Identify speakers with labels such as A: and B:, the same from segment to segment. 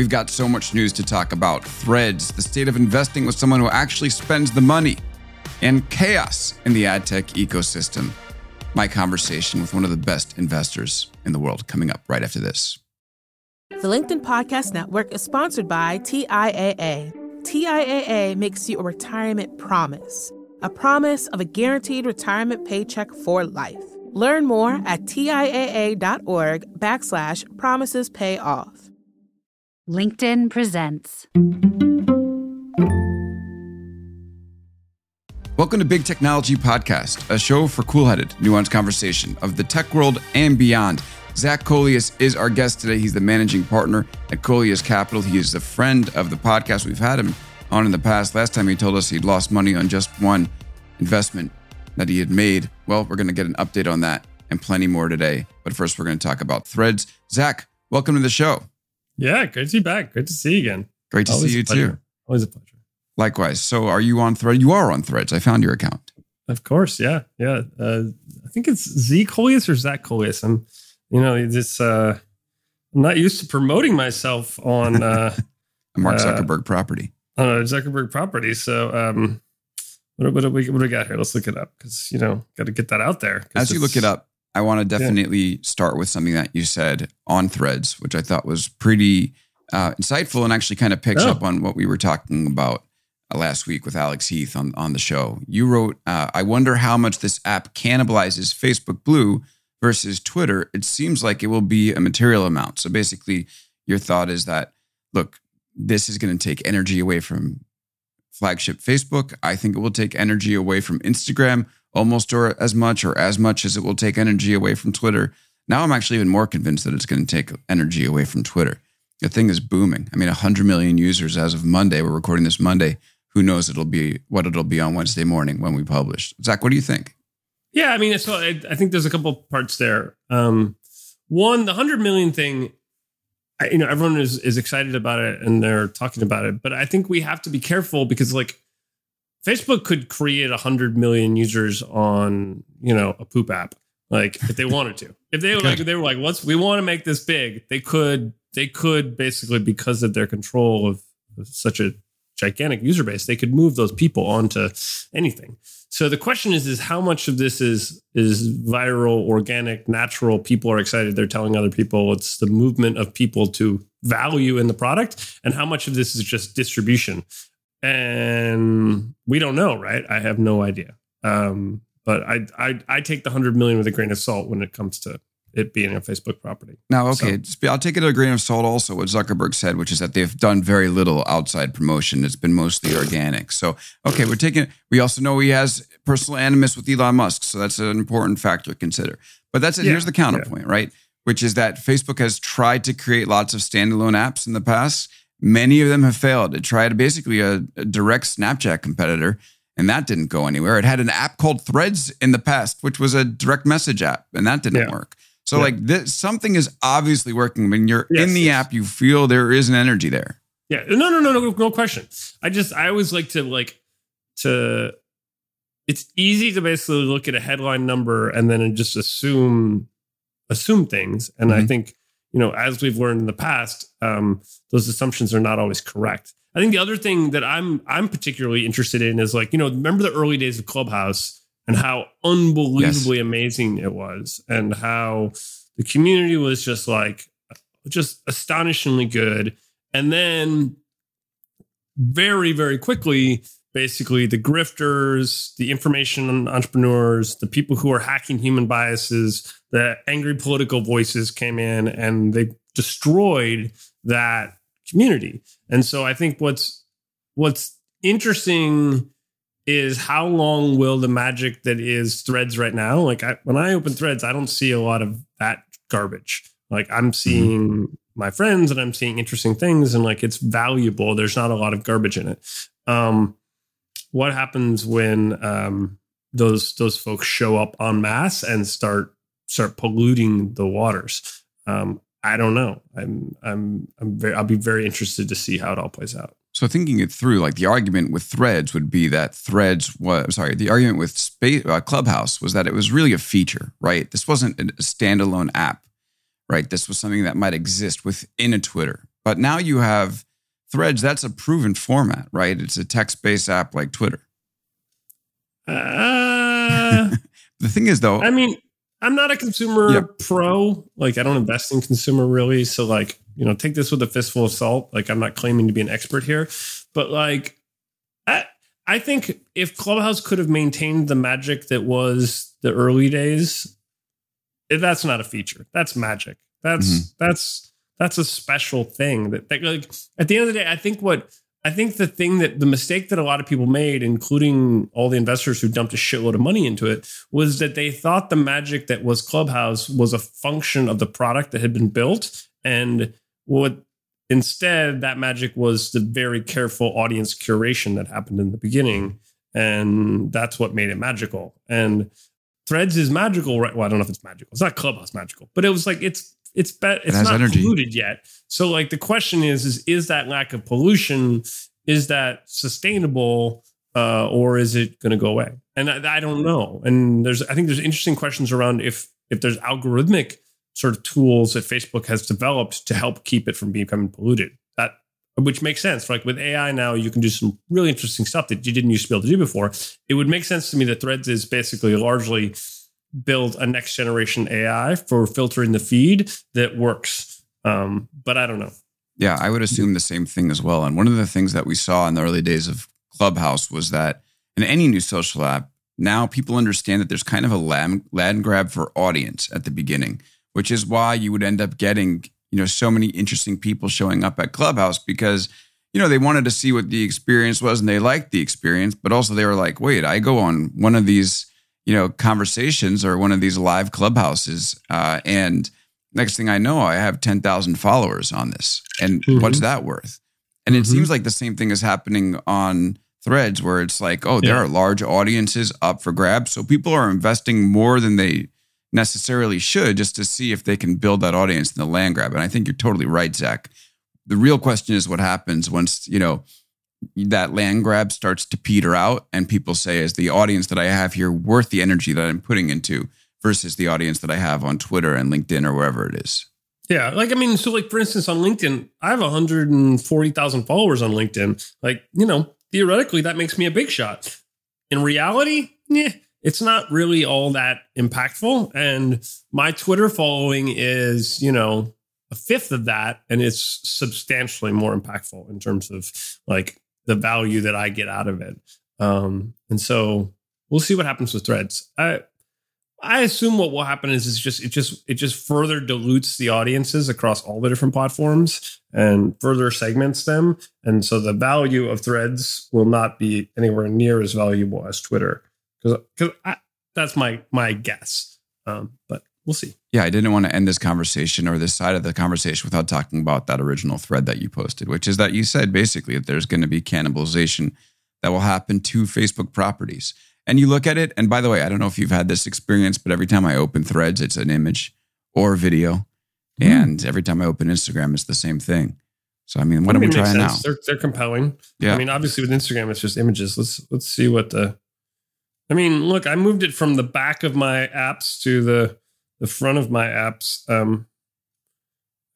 A: We've got so much news to talk about threads, the state of investing with someone who actually spends the money, and chaos in the ad tech ecosystem. My conversation with one of the best investors in the world coming up right after this.
B: The LinkedIn Podcast Network is sponsored by TIAA. TIAA makes you a retirement promise, a promise of a guaranteed retirement paycheck for life. Learn more at TIAA.org backslash promises pay off.
C: LinkedIn presents.
A: Welcome to Big Technology Podcast, a show for cool headed, nuanced conversation of the tech world and beyond. Zach Coelius is our guest today. He's the managing partner at Coelius Capital. He is a friend of the podcast. We've had him on in the past. Last time he told us he'd lost money on just one investment that he had made. Well, we're going to get an update on that and plenty more today. But first, we're going to talk about threads. Zach, welcome to the show.
D: Yeah, good to be back. Good to see you again.
A: Great to
D: Always
A: see you too.
D: Always a pleasure.
A: Likewise. So, are you on thread? You are on threads. I found your account.
D: Of course, yeah, yeah. Uh, I think it's Z Coelius or Zach Coelius. I'm, you know, this. Uh, I'm not used to promoting myself on uh,
A: Mark
D: Uh,
A: Zuckerberg property.
D: on a Zuckerberg property. So, um, what, what, what do we got here? Let's look it up because you know, got to get that out there.
A: As you look it up, I want to definitely start with something that you said on threads, which I thought was pretty uh, insightful and actually kind of picks
D: Oh.
A: up on what we were talking about uh, last week with Alex Heath on, on the show. You wrote, uh, I wonder how much this app cannibalizes Facebook Blue versus Twitter. It seems like it will be a material amount. So basically, your thought is that, look, this is going to take energy away from flagship Facebook. I think it will take energy away from Instagram almost or as much or as much as it will take energy away from Twitter. Now I'm actually even more convinced that it's going to take energy away from Twitter. The thing is booming. I mean, 100 million users as of Monday. We're recording this Monday. Who knows it'll be what it'll be on Wednesday morning when we publish. Zach, what do you think?
D: Yeah, I mean, so I, think there's a couple parts there. Um, one, the hundred million thing. You know, everyone is is excited about it and they're talking about it, but I think we have to be careful because, like, Facebook could create hundred million users on you know a poop app, like if they wanted to. If they were like, they were like, let's we want to make this big. They could, they could basically because of their control of such a gigantic user base, they could move those people onto anything. So the question is, is how much of this is is viral, organic, natural? People are excited. They're telling other people. It's the movement of people to value in the product, and how much of this is just distribution. And we don't know, right? I have no idea. Um, but I, I I take the hundred million with a grain of salt when it comes to it being a Facebook property.
A: Now, okay,
D: So-
A: I'll take it a grain of salt also what Zuckerberg said, which is that they've done very little outside promotion. It's been mostly organic. So, okay, we're taking, we also know he has personal animus with Elon Musk. So that's an important factor to consider. But that's it.
D: Yeah,
A: Here's the counterpoint, right? Which is that Facebook has tried to create lots of standalone apps in the past. Many of them have failed. It tried basically a, a direct Snapchat competitor, and that didn't go anywhere. It had an app called Threads in the past, which was a direct message app, and that didn't
D: Yeah.
A: work. So
D: Yeah.
A: like this, something is obviously working. When you're
D: Yes,
A: in the
D: yes.
A: app, you feel there is an energy there.
D: Yeah, no, no, no, no, no question. I just I always like to like to. It's easy to basically look at a headline number and then just assume assume things, and I
A: Mhm.
D: think you know as we've learned in the past, um, those assumptions are not always correct. I think the other thing that I'm I'm particularly interested in is like you know remember the early days of Clubhouse and how unbelievably amazing it was, and how the community was just like just astonishingly good and then very very quickly basically the grifters the information entrepreneurs the people who are hacking human biases the angry political voices came in and they destroyed that community. And so i think what's what's interesting is how long will the magic that is threads right now? Like I, when i open threads i don't see a lot of that garbage. Like i'm seeing my friends and i'm seeing interesting things and like it's valuable. There's not a lot of garbage in it. Um what happens when um those those folks show up en masse and start start polluting the waters um i don't know i'm i'm i'm very i'll be very interested to see how it all plays out
A: So thinking it through, like the argument with Threads would be that Threads was sorry, the argument with Space uh, Clubhouse was that it was really a feature, right? This wasn't a standalone app, right? This was something that might exist within a Twitter, But now you have Threads. That's a proven format, right? It's a text-based app like Twitter.
D: Uh,
A: The thing is, though,
D: I mean, I'm not a consumer pro. Like, I don't invest in consumer really. So, like, you know, take this with a fistful of salt. Like, I'm not claiming to be an expert here, but like, I I think if Clubhouse could have maintained the magic that was the early days, that's not a feature. That's magic. That's
A: Mhm.
D: that's that's a special thing. That, that like at the end of the day, I think what I think the thing that the mistake that a lot of people made, including all the investors who dumped a shitload of money into it, was that they thought the magic that was Clubhouse was a function of the product that had been built. And what instead, that magic was the very careful audience curation that happened in the beginning. And that's what made it magical. And Threads is magical, right? Well, I don't know if it's magical. It's not Clubhouse magical, but it was like it's it's be- it's
A: has
D: not
A: energy.
D: polluted yet. So like the question is is is that lack of pollution is that sustainable uh, or is it going to go away? And I, I don't know. And there's I think there's interesting questions around if if there's algorithmic sort of tools that Facebook has developed to help keep it from becoming polluted. That which makes sense. Like with AI now, you can do some really interesting stuff that you didn't used to be able to do before. It would make sense to me that Threads is basically largely build a next generation AI for filtering the feed that works. Um, but I don't know.
A: Yeah, I would assume the same thing as well. And one of the things that we saw in the early days of Clubhouse was that in any new social app, now people understand that there's kind of a land, land grab for audience at the beginning, which is why you would end up getting, you know, so many interesting people showing up at Clubhouse because, you know, they wanted to see what the experience was and they liked the experience, but also they were like, wait, I go on one of these, you know, conversations or one of these live clubhouses, uh, and next thing I know, I have 10,000 followers on this. And
D: Mhm.
A: what's that worth? And it
D: Mhm.
A: seems like the same thing is happening on threads where it's like, oh, there
D: Yeah.
A: are large audiences up for grabs. So people are investing more than they necessarily should just to see if they can build that audience in the land grab. And I think you're totally right, Zach. The real question is what happens once, you know, that land grab starts to peter out and people say, is the audience that I have here worth the energy that I'm putting into versus the audience that I have on Twitter and LinkedIn or wherever it is?
D: Yeah, like I mean, so like for instance, on LinkedIn, I have 140,000 followers on LinkedIn. Like, you know, theoretically, that makes me a big shot. In reality, yeah, it's not really all that impactful. And my Twitter following is, you know, a fifth of that, and it's substantially more impactful in terms of like the value that I get out of it. Um, and so we'll see what happens with threads. I I assume what will happen is it's just it just it just further dilutes the audiences across all the different platforms and further segments them, and so the value of Threads will not be anywhere near as valuable as Twitter because because that's my my guess. Um, but we'll see.
A: Yeah, I didn't want to end this conversation or this side of the conversation without talking about that original thread that you posted, which is that you said basically that there's going to be cannibalization that will happen to Facebook properties. And you look at it, and by the way, I don't know if you've had this experience, but every time I open threads, it's an image or video.
D: Mm.
A: And every time I open Instagram, it's the same thing. So, I mean, what
D: I
A: are we
D: mean, it makes
A: trying now?
D: They're they're compelling.
A: Yeah.
D: I mean, obviously with Instagram, it's just images. Let's let's see what the. I mean, look, I moved it from the back of my apps to the the front of my apps. Um,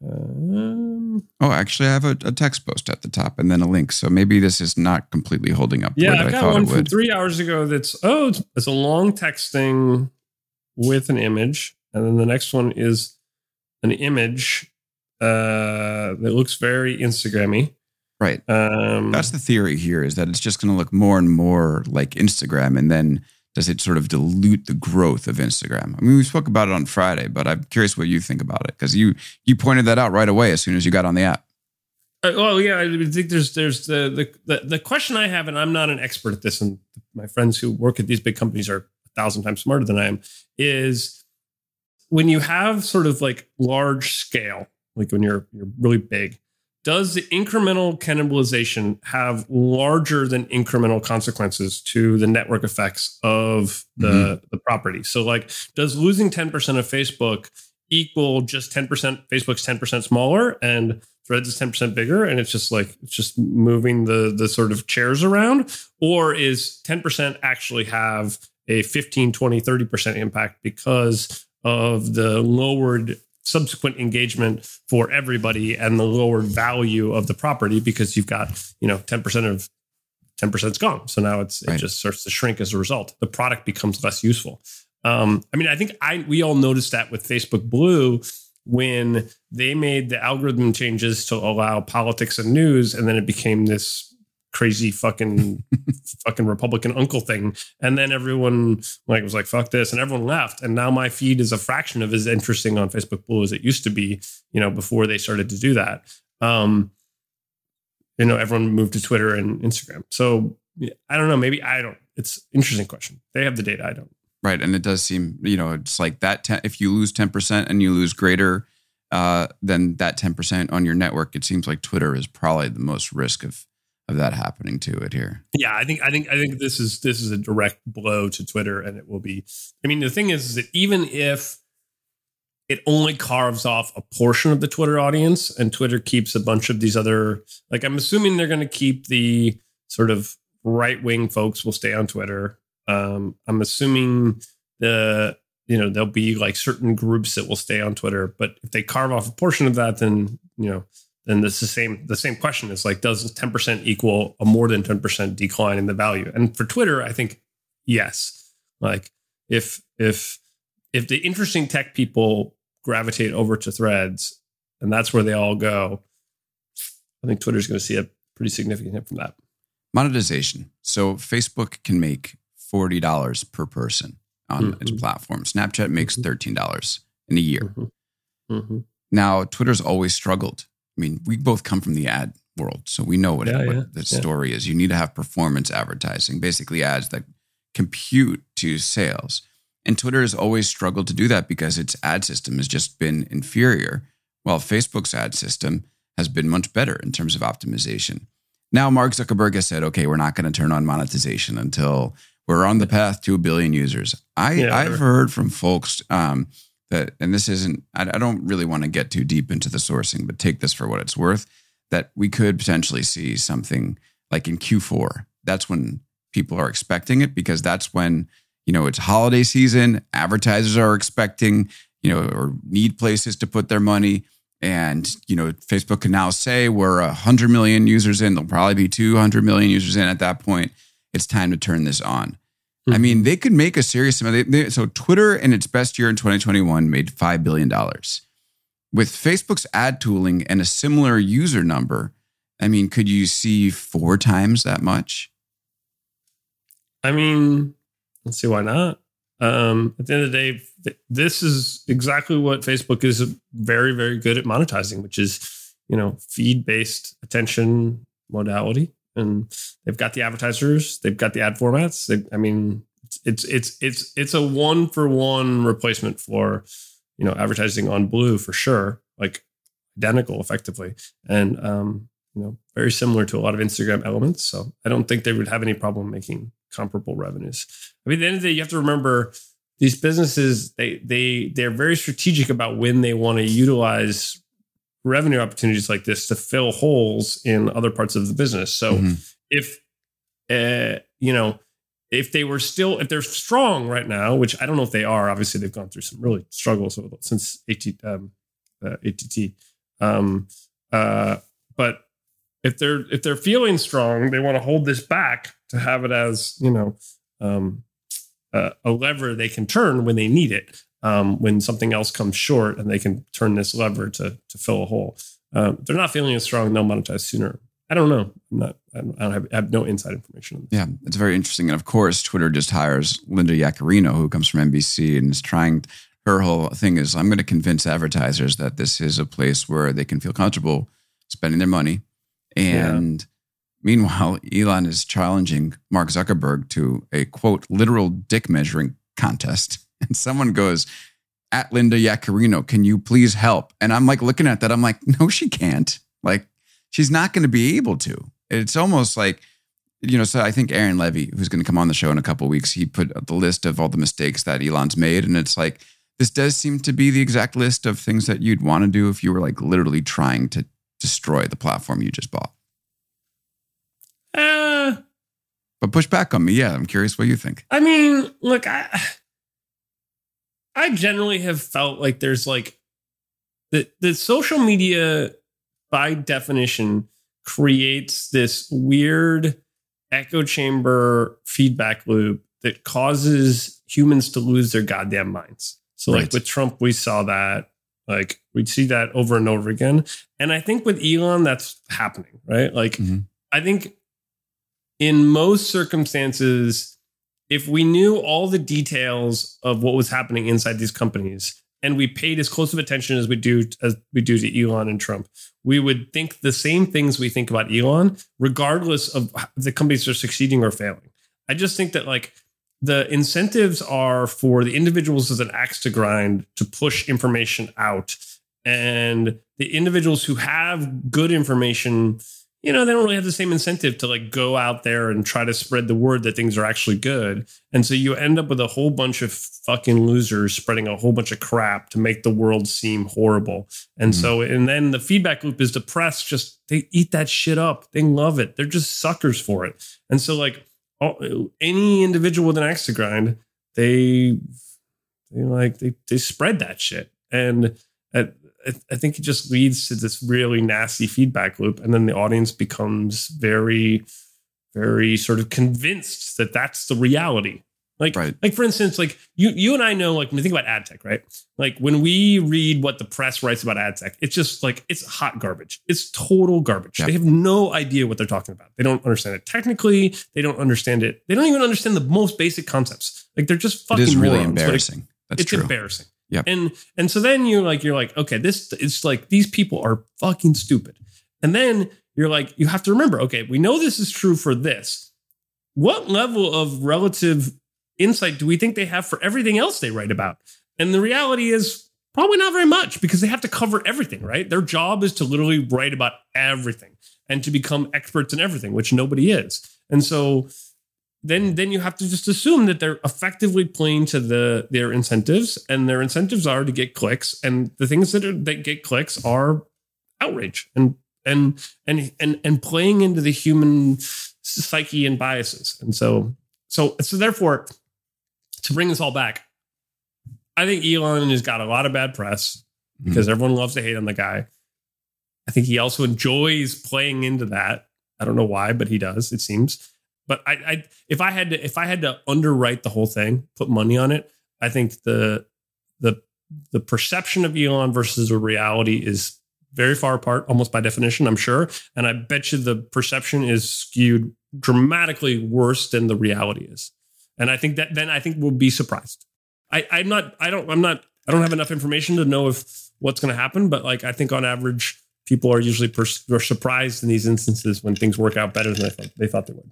D: um,
A: Oh, actually, I have a, a text post at the top and then a link. So maybe this is not completely holding up
D: yeah, I've
A: I
D: got
A: thought
D: one from three hours ago. That's oh, it's, it's a long text thing with an image, and then the next one is an image uh, that looks very Instagrammy.
A: Right.
D: Um,
A: That's the theory here is that it's just going to look more and more like Instagram. And then does it sort of dilute the growth of Instagram? I mean, we spoke about it on Friday, but I'm curious what you think about it because you you pointed that out right away as soon as you got on the app.
D: Uh, well, yeah, I think there's there's the, the the question I have, and I'm not an expert at this, and my friends who work at these big companies are a thousand times smarter than I am. Is when you have sort of like large scale, like when you're you're really big, does the incremental cannibalization have larger than incremental consequences to the network effects of the mm-hmm. the property? So, like, does losing ten percent of Facebook equal just ten percent? Facebook's ten percent smaller and Threads is 10% bigger and it's just like it's just moving the the sort of chairs around or is 10% actually have a 15 20 30% impact because of the lowered subsequent engagement for everybody and the lower value of the property because you've got you know 10% of 10% is gone. So now it's
A: Right.
D: it just starts to shrink as a result. The product becomes less useful. Um, i mean i think i we all noticed that with facebook blue when they made the algorithm changes to allow politics and news and then it became this crazy fucking fucking republican uncle thing. And then everyone like was like fuck this. And everyone left and now my feed is a fraction of as interesting on facebook blue as it used to be you know before they started to do that. Um you know everyone moved to twitter and instagram. So i don't know. Maybe i don't it's interesting question. They have the data. I don't.
A: Right. And it does seem, you know, it's like that. 10, if you lose 10% and you lose greater uh, than that 10% on your network, it seems like Twitter is probably the most risk of, of that happening to it here.
D: Yeah, I think I think I think this is this is a direct blow to Twitter, and it will be. I mean, the thing is, is that even if it only carves off a portion of the Twitter audience, and Twitter keeps a bunch of these other, like I'm assuming they're going to keep the sort of right wing folks will stay on Twitter. Um, I'm assuming the you know there'll be like certain groups that will stay on Twitter, but if they carve off a portion of that, then you know then it's the same the same question is like does 10% equal a more than 10% decline in the value and for twitter i think yes like if if if the interesting tech people gravitate over to threads and that's where they all go i think twitter's going to see a pretty significant hit from that
A: Monetization. So Facebook can make $40 per person on its
D: Mhm.
A: platform. Snapchat makes
D: Mhm.
A: $13 in a year.
D: Mhm. Mhm.
A: Now, Twitter's always struggled. I mean, we both come from the ad world, so we know what,
D: Yeah,
A: what
D: yeah,
A: the
D: yeah.
A: story is. You need to have performance advertising, basically ads that compute to sales. And Twitter has always struggled to do that because its ad system has just been inferior, while Facebook's ad system has been much better in terms of optimization. Now, Mark Zuckerberg has said, okay, we're not going to turn on monetization until we're on the path to a billion users. I,
D: Yeah, right.
A: heard from folks um, that, and this isn't, I, I don't really want to get too deep into the sourcing, but take this for what it's worth, that we could potentially see something like in Q4. That's when people are expecting it because that's when, you know, it's holiday season, advertisers are expecting, you know, or need places to put their money. And, you know, Facebook can now say we're 100 million users in. There'll probably be 200 million users in at that point. It's time to turn this on. I mean, they could make a serious amount. They, they, so Twitter in its best year in 2021 made $5 billion. With Facebook's ad tooling and a similar user number, I mean, could you see four times that much?
D: I mean, let's see why not. Um, at the end of the day, th- this is exactly what Facebook is very, very good at monetizing, which is you know feed based attention modality, and they've got the advertisers, they've got the ad formats. They, I mean, it's it's it's it's a one for one replacement for you know advertising on Blue for sure, like identical effectively, and um, you know very similar to a lot of Instagram elements. So I don't think they would have any problem making comparable revenues. I mean, at the end of the day, you have to remember these businesses they they they're very strategic about when they want to utilize revenue opportunities like this to fill holes in other parts of the business. So
A: Mhm.
D: if uh, you know if they were still if they're strong right now, which I don't know if they are, obviously they've gone through some really struggles since AT, um, uh, ATT. Um, uh, but if they're if they're feeling strong, they want to hold this back to have it as you know um, uh, a lever they can turn when they need it. Um, when something else comes short, and they can turn this lever to to fill a hole. Um, they're not feeling as strong, they'll monetize sooner. I don't know. I'm not. I don't, have, I have no inside information.
A: Yeah, it's very interesting. And of course, Twitter just hires Linda Yaccarino, who comes from NBC and is trying. Her whole thing is, I'm going to convince advertisers that this is a place where they can feel comfortable spending their money. And meanwhile, Elon is challenging Mark Zuckerberg to a quote literal dick measuring contest. And someone goes, "At Linda Yaccarino, can you please help?" And I'm like looking at that. I'm like, no, she can't. Like, she's not going to be able to. It's almost like you know, so I think Aaron Levie, who's going to come on the show in a couple of weeks, he put the list of all the mistakes that Elon's made, and it's like this does seem to be the exact list of things that you'd want to do if you were like literally trying to destroy the platform you just bought.
D: Uh,
A: But push back on me, yeah. I'm curious what you think.
D: I mean, look, I I generally have felt like there's like the the social media by definition creates this weird echo chamber feedback loop that causes humans to lose their goddamn minds. So like with Trump, we saw that. Like we'd see that over and over again. And I think with Elon, that's happening, right? Like
A: Mhm.
D: I think in most circumstances, if we knew all the details of what was happening inside these companies and we paid as close of attention as we do as we do to Elon and Trump, we would think the same things we think about Elon, regardless of the companies are succeeding or failing. I just think that like the incentives are for the individuals as an axe to grind to push information out. And the individuals who have good information, you know, they don't really have the same incentive to like go out there and try to spread the word that things are actually good. And so you end up with a whole bunch of fucking losers spreading a whole bunch of crap to make the world seem horrible. And
A: Mhm.
D: so, and then the feedback loop is the press just, they eat that shit up. They love it. They're just suckers for it. And so, like, all, any individual with an axe to grind, they, they like, they, they spread that shit. And I, I think it just leads to this really nasty feedback loop. And then the audience becomes very, very sort of convinced that that's the reality. Like,
A: Right.
D: like for instance, like you, you and I know, like when you think about ad tech, right? Like when we read what the press writes about ad tech, it's just like it's hot garbage. It's total garbage.
A: Yeah.
D: They have no idea what they're talking about. They don't understand it technically. They don't understand it. They don't even understand the most basic concepts. Like they're just fucking
A: is really
D: morons. It-
A: embarrassing. That's
D: it's
A: true.
D: embarrassing.
A: Yep.
D: And and so then you're like you're like okay this it's like these people are fucking stupid. And then you're like you have to remember okay we know this is true for this. What level of relative insight do we think they have for everything else they write about? And the reality is probably not very much because they have to cover everything, right? Their job is to literally write about everything and to become experts in everything, which nobody is. And so then then you have to just assume that they're effectively playing to the their incentives and their incentives are to get clicks and the things that are that get clicks are outrage and and and and and playing into the human psyche and biases. And so so so therefore to bring this all back i think elon has got a lot of bad press hmm. because everyone loves to hate on the guy. I think he also enjoys playing into that. I don't know why but he does it seems but I, I if I had to if I had to underwrite the whole thing, put money on it, I think the the the perception of Elon versus the reality is very far apart, almost by definition, I'm sure. And I bet you the perception is skewed dramatically worse than the reality is. And I think that then I think we'll be surprised. I, I'm not I don't I'm not I don't have enough information to know if what's going to happen, but like I think on average, people are usually are surprised in these instances when things work out better than they thought they thought they would.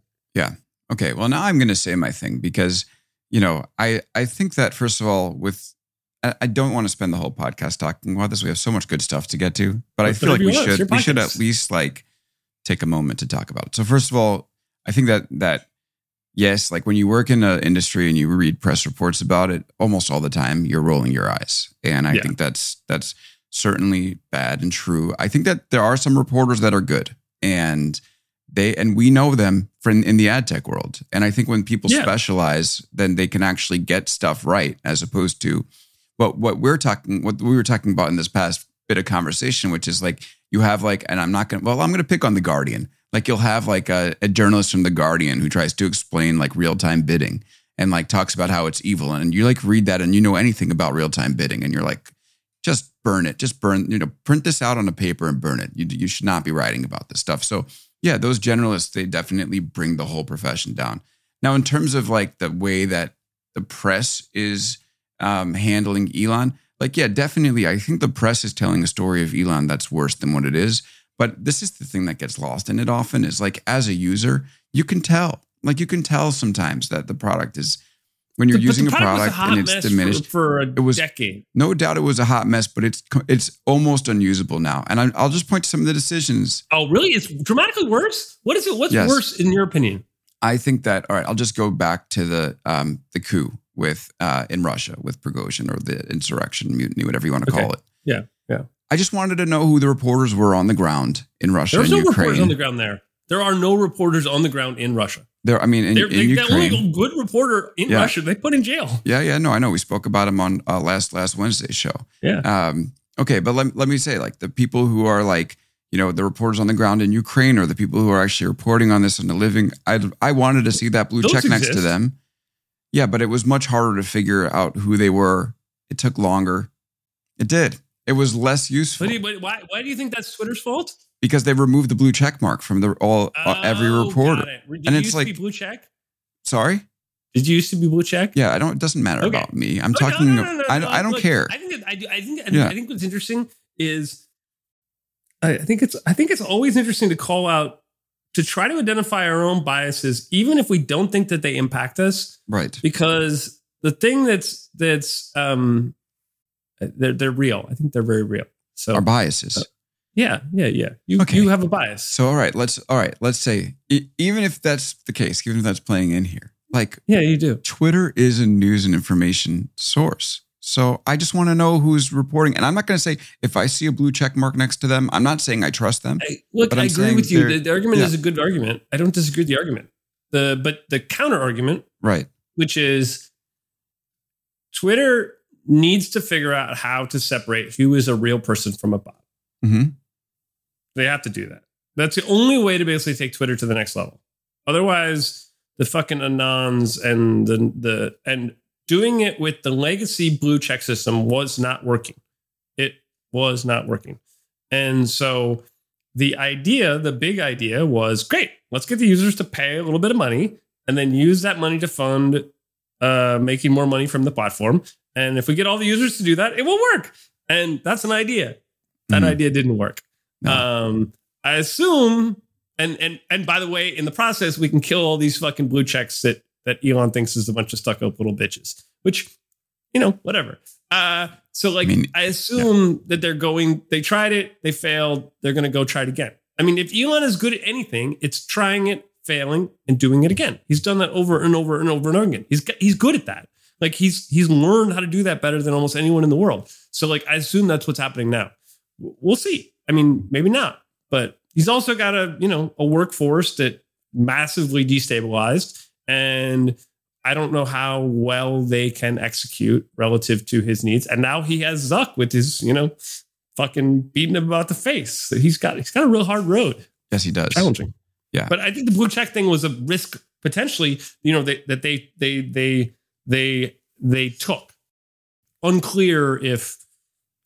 A: Okay, well now I'm going to say my thing because you know I I think that first of all with I I don't want to spend the whole podcast talking about this. We have so much good stuff to get to, but I feel like we
D: you want. It's
A: should we should at least like take a moment to talk about it. So first of all, I think that that yes, like when you work in an industry and you read press reports about it, almost all the time you're rolling your eyes, and I
D: Yeah.
A: think that's that's certainly bad and true. I think that there are some reporters that are good and they and we know them from in the ad tech world. And I think when people
D: Yeah.
A: specialize, then they can actually get stuff right as opposed to what what we're talking what we were talking about in this past bit of conversation, which is like you have like, and I'm not gonna well, I'm gonna pick on the Guardian. Like you'll have like a, a journalist from the Guardian who tries to explain like real time bidding and like talks about how it's evil. And you like read that and you know anything about real time bidding, and you're like, just burn it, just burn, you know, print this out on a paper and burn it. You you should not be writing about this stuff. So yeah, those generalists, they definitely bring the whole profession down. Now, in terms of like the way that the press is um, handling Elon, like, yeah, definitely. I think the press is telling a story of Elon that's worse than what it is. But this is the thing that gets lost in it often is like, as a user, you can tell, like, you can tell sometimes that the product is, when you're
D: the
A: using a
D: product was
A: product and it's
D: mess for-
A: diminished,
D: for, a
A: It was-
D: decade.
A: no doubt it was a hot mess, but it's it's almost unusable now. And I, I'll just point to some of the decisions
D: Oh, really? It's dramatically worse. What is it? What's
A: Yes.
D: worse in your opinion?
A: I think that all right. I'll just go back to the um, the coup with uh, in Russia with Prigozhin or the insurrection, mutiny, whatever you want to
D: Okay.
A: call it.
D: Yeah, yeah.
A: I just wanted to know who the reporters were on the ground in Russia
D: There's
A: and
D: no reporters on the
A: Ukraine.
D: ground there. There are no reporters on the ground in Russia.
A: There, I mean, in, in
D: they, the
A: Ukraine.
D: only good reporter in
A: Yeah.
D: Russia they put in jail.
A: Yeah, yeah, no, I know. We spoke about him on uh, last last Wednesday's show.
D: Yeah.
A: Um, Okay, but let, let me say, like the people who are like, you know, the reporters on the ground in Ukraine or the people who are actually reporting on this and the living, I I wanted to see that blue
D: Those
A: check next to them. Yeah, but it was much harder to figure out who they were. It took longer. It did. It was less useful
D: But but why, why do you think that's Twitter's fault?
A: Because they removed the blue check mark from the all uh, every
D: Oh,
A: reporter.
D: got it. Did
A: And
D: you
A: it's
D: used
A: like-
D: to be blue check?
A: Sorry.
D: Did you used to be blue check?
A: Yeah, I don't. It doesn't matter
D: Okay.
A: about me. I'm
D: Oh,
A: talking.
D: no, no, no,
A: I, I don't
D: look,
A: care.
D: I think that I do. I think.
A: Yeah.
D: I think what's interesting is, I I think it's. I think it's always interesting to call out to try to identify our own biases, even if we don't think that they impact us,
A: right.
D: because the thing that's that's um, they're they're real. I think they're very real. So
A: Our biases.
D: Yeah, yeah, yeah. You
A: Okay.
D: you have a bias.
A: So all right, let's all right, let's say e- even if that's the case, even if that's playing in here, like
D: Yeah, you do.
A: Twitter is a news and information source. So I just want to know who's reporting. And I'm not going to say if I see a blue check mark next to them, I'm not saying I trust them.
D: I, look,
A: But
D: I agree with you. The, the argument
A: yeah.
D: is a good argument. I don't disagree with the argument. The but the counter argument,
A: Right.
D: which is Twitter needs to figure out how to separate who is a real person from a bot.
A: hmm
D: They have to do that. That's the only way to basically take Twitter to the next level. Otherwise, the fucking anons and the the and doing it with the legacy blue check system was not working. It was not working. And so the idea, the big idea was great. Let's get the users to pay a little bit of money and then use that money to fund uh, making more money from the platform. And if we get all the users to do that, it will work. And that's an idea. That
A: Mhm.
D: idea didn't work.
A: No.
D: Um, I assume, and and and by the way, in the process, we can kill all these fucking blue checks that that Elon thinks is a bunch of stuck up little bitches. Which, you know, whatever. Uh, so like, I,
A: mean,
D: assume that they're going. They tried it, they failed. They're going to go try it again. I mean, if Elon is good at anything, it's trying it, failing, and doing it again. He's done that over and over and over and over again. He's he's good at that. Like he's he's learned how to do that better than almost anyone in the world. So like, I assume that's what's happening now. We'll see. I mean, maybe not, but he's also got a you know a workforce that massively destabilized, and I don't know how well they can execute relative to his needs. And now he has Zuck with his you know fucking beating him about the face. So he's got he's got a real hard road,
A: Yes, he does.
D: challenging.
A: Yeah.
D: but I think the blue check thing was a risk potentially. You know they, that they they they they they took. Unclear if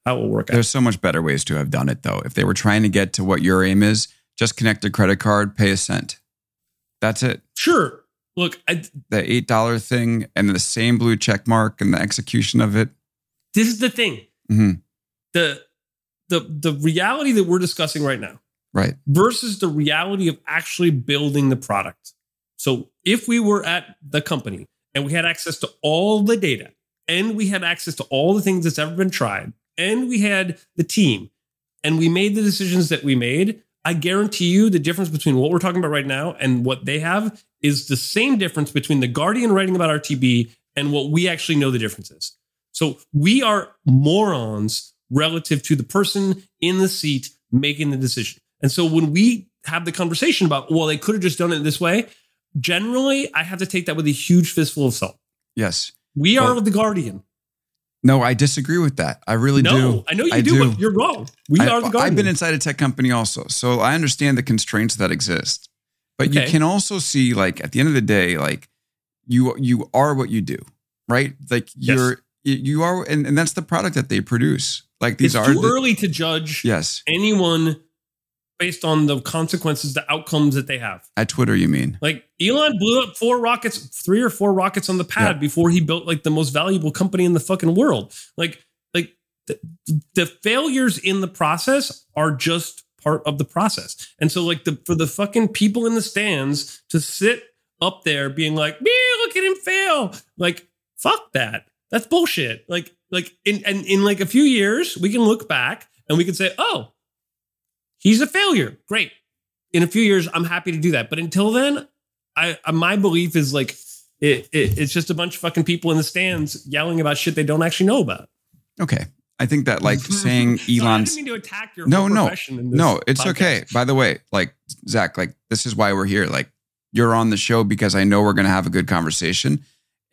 D: how it will work out.
A: There's so much better ways to have done it, though. If they were trying to get to what your aim is, just connect a credit card, pay a cent. That's it.
D: Sure. Look, I,
A: The $8 thing and the same blue check mark and the execution of it.
D: this is the thing.
A: Mhm.
D: The the the reality that we're discussing right now
A: Right.
D: versus the reality of actually building the product. So if we were at the company and we had access to all the data and we had access to all the things that's ever been tried and we had the team and we made the decisions that we made, I guarantee you the difference between what we're talking about right now and what they have is the same difference between the Guardian writing about RTB and what we actually know the difference is. So we are morons relative to the person in the seat making the decision. And so when we have the conversation about, well, they could have just done it this way, generally I have to take that with a huge fistful of salt.
A: Yes.
D: We are
A: Well,
D: the Guardian.
A: No, I disagree with that. I really
D: no,
A: do.
D: I know you
A: I
D: do,
A: do.
D: but you're wrong. We
A: I,
D: are the Guardian.
A: I've been inside a tech company also, so I understand the constraints that exist. But you can also see, like, at the end of the day, like you you are what you do, right? Like
D: Yes.
A: you're you- you are, and, and that's the product that they produce. Like these
D: it's
A: are
D: too
A: the,
D: early to judge
A: yes
D: anyone based on the consequences, the outcomes that they have.
A: at Twitter. You mean
D: Like Elon blew up four rockets, three or four rockets on the pad
A: Yeah.
D: before he built like the most valuable company in the fucking world. Like, like the, the failures in the process are just part of the process. And so, like the for the fucking people in the stands to sit up there being like, "Me, look at him fail," like fuck that. That's bullshit. Like, like in and in like a few years, we can look back and we can say, "Oh, he's a failure." Great in a few years, I'm happy to do that. But until then, I, I my belief is like it, it it's just a bunch of fucking people in the stands yelling about shit they don't actually know about.
A: okay? I think that like saying
D: Sorry, I
A: Elon's
D: didn't mean to attack your
A: No, no.
D: profession in this
A: No, it's
D: podcast.
A: okay. By the way, like Zach, like this is why we're here. Like you're on the show because I know we're going to have a good conversation.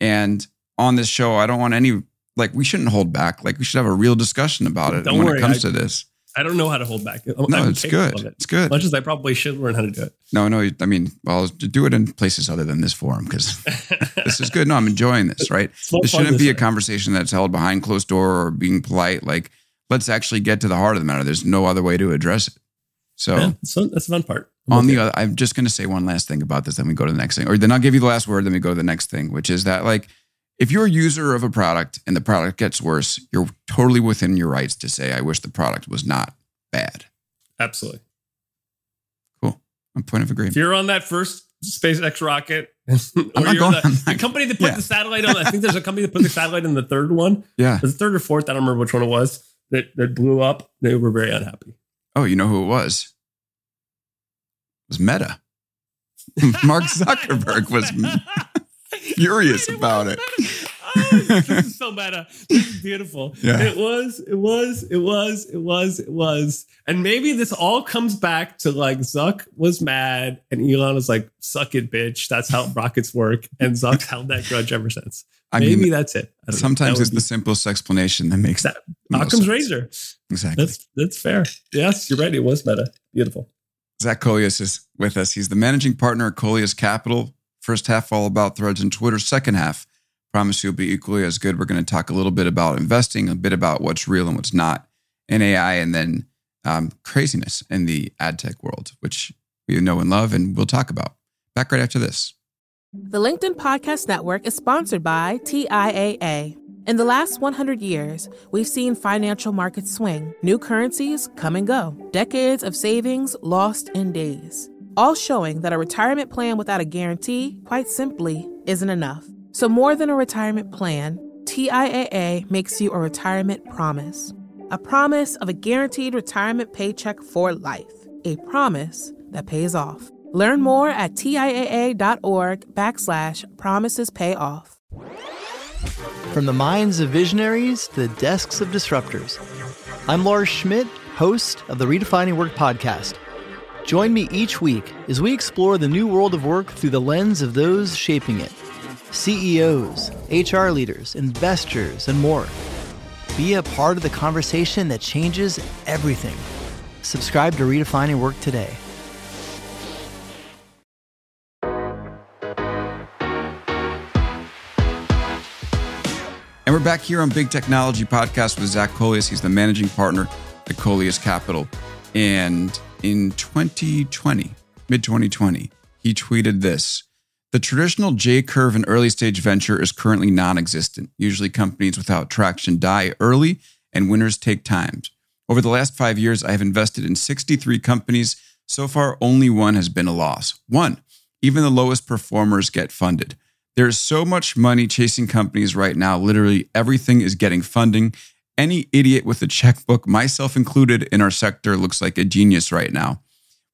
A: And on this show, I don't want any like we shouldn't hold back. Like we should have a real discussion about it
D: Don't
A: when
D: worry,
A: it comes
D: I-
A: to this.
D: I don't know how to hold back. I'm-
A: No,
D: I'm
A: it's good.
D: it.
A: It's good.
D: As Much as I probably should learn how to do it.
A: No, no. I mean, well, do it in places other than this forum because this is good. No, I'm enjoying this. Right. This shouldn't be a conversation that's held behind closed door or being polite. Like, let's actually get to the heart of the matter. There's no other way to address it. So,
D: Yeah, that's, fun. that's the fun part. I'm
A: on the other, I'm just going to say one last thing about this. Then we go to the next thing, or then I'll give you the last word. Then we go to the next thing, which is that like, if you're a user of a product and the product gets worse, you're totally within your rights to say, "I wish the product was not bad."
D: absolutely. Cool.
A: A point of agreement.
D: If you're on that first SpaceX rocket, or you're
A: going
D: the,
A: on
D: the company that put
A: Yeah.
D: the satellite on, I think there's a company that put the satellite in the third one,
A: Yeah.
D: the third or fourth. I don't remember which one it was that that blew up. They were very unhappy.
A: Oh, you know who it was? It was Meta. Mark Zuckerberg was furious about it.
D: Oh, this is so meta. This is beautiful.
A: Yeah.
D: It was, it was, it was, it was, it was. And maybe this all comes back to like Zuck was mad and Elon was like, suck it, bitch. That's how rockets work. And Zuck's held that grudge ever since.
A: I
D: maybe
A: mean,
D: that's it.
A: Sometimes
D: That
A: it's
D: would
A: the simplest explanation that makes
D: That- be Occam's
A: sense.
D: razor.
A: Exactly.
D: That's that's fair. Yes, you're right. It was meta. Beautiful.
A: Zach Coelius is with us. He's the managing partner at Coelius Capital. First half all about threads and Twitter. Second half, promise you'll be equally as good. We're going to talk a little bit about investing, a bit about what's real and what's not in AI, and then um, craziness in the ad tech world, which we know and love, and we'll talk about. Back right after this.
B: The LinkedIn Podcast Network is sponsored by TIAA. In the last 100 years, we've seen financial markets swing, new currencies come and go, decades of savings lost in days, all showing that a retirement plan without a guarantee, quite simply, isn't enough. So, more than a retirement plan, TIAA makes you a retirement promise a promise of a guaranteed retirement paycheck for life, a promise that pays off. Learn more at TIAA.org backslash promises pay off.
E: From the minds of visionaries to the desks of disruptors, I'm Lars Schmidt, host of the Redefining Work podcast. Join me each week as we explore the new world of work through the lens of those shaping it CEOs, HR leaders, investors, and more. Be a part of the conversation that changes everything. Subscribe to Redefining Work today.
A: And we're back here on Big Technology Podcast with Zach Coelius. He's the managing partner at Coelius Capital. And in 2020, mid 2020, he tweeted this The traditional J curve in early stage venture is currently non existent. Usually, companies without traction die early and winners take time. Over the last five years, I have invested in 63 companies. So far, only one has been a loss. One. Even the lowest performers get funded. There's so much money chasing companies right now. Literally everything is getting funding. Any idiot with a checkbook, myself included, in our sector looks like a genius right now.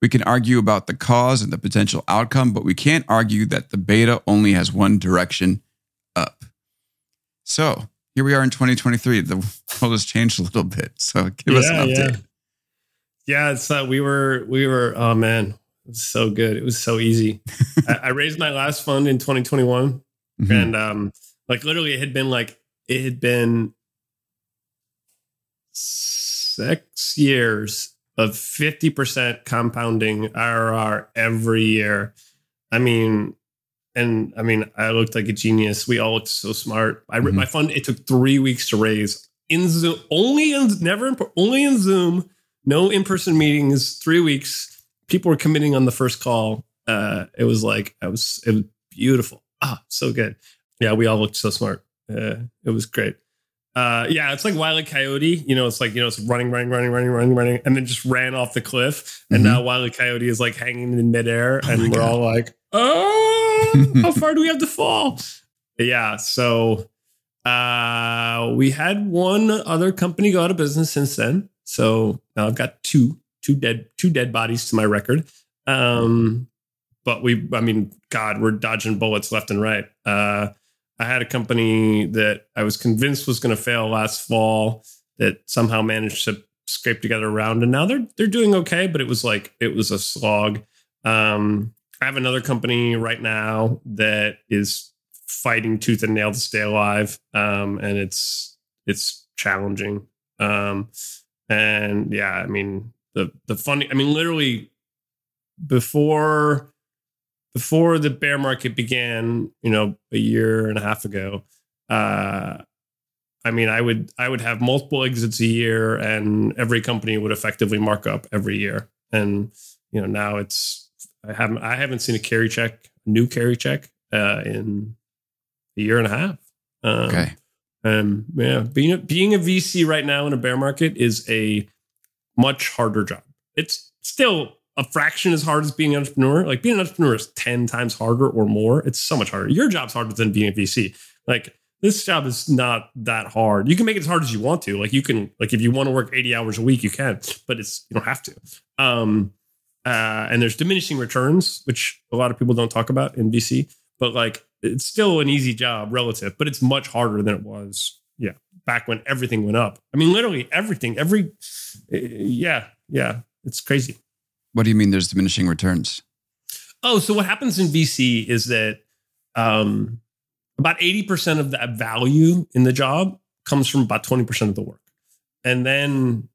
A: We can argue about the cause and the potential outcome, but we can't argue that the beta only has one direction up. So here we are in 2023. The world has changed a little bit. So give us an update.
D: Yeah, it's uh, we were we were oh man, it was so good. It was so easy. I, I raised my last fund in 2021,
A: Mhm.
D: and um, like literally, it had been like it had been six years of 50% compounding IRR every year. I mean, and I mean, I looked like a genius. We all looked so smart. I
A: Mhm.
D: my fund. It took three weeks to raise in Zoom, only in never in, only in Zoom, no in person meetings. Three weeks. People were committing on the first call. Uh, it was like I was. It was beautiful. Ah, so good. Yeah, we all looked so smart. Uh, it was great. Uh, yeah, it's like Wile E. Coyote. You know, it's like you know, it's running, running, running, running, running, running, and then just ran off the cliff. And
A: Mhm.
D: now Wile E. Coyote is like hanging in midair,
A: Oh
D: and we're
A: God.
D: all like, "Oh, how far do we have to fall?" Yeah, so uh, we had one other company go out of business since then. So now I've got two, two dead, two dead bodies to my record. Um, but we, I mean, God, we're dodging bullets left and right. Uh, I had a company that I was convinced was going to fail last fall that somehow managed to scrape together a round, and now they're they're doing okay. But it was like it was a slog. Um, I have another company right now that is fighting tooth and nail to stay alive, um, and it's it's challenging. Um, and yeah, I mean the the funny, I mean, literally before before the bear market began, you know, a year and a half ago, uh, I mean, I would I would have multiple exits a year, and every company would effectively mark up every year. And you know, now it's I haven't I haven't seen a carry check, new carry check, uh, in a year and a half.
A: Um, okay.
D: And yeah, being a, being a VC right now in a bear market is a much harder job. It's still a fraction as hard as being an entrepreneur. Like being an entrepreneur is 10 times harder or more. It's so much harder. Your job's harder than being a VC. Like this job is not that hard. You can make it as hard as you want to. Like you can, like if you want to work 80 hours a week, you can, but it's you don't have to. Um, uh, and there's diminishing returns, which a lot of people don't talk about in VC, but like it's still an easy job relative, but it's much harder than it was. Yeah, back when everything went up. I mean, literally everything. Every, yeah, yeah, it's crazy.
A: What do you mean? There's diminishing returns.
D: Oh, so what happens in VC is that um, about 80% of that value in the job comes from about 20% of the work. And then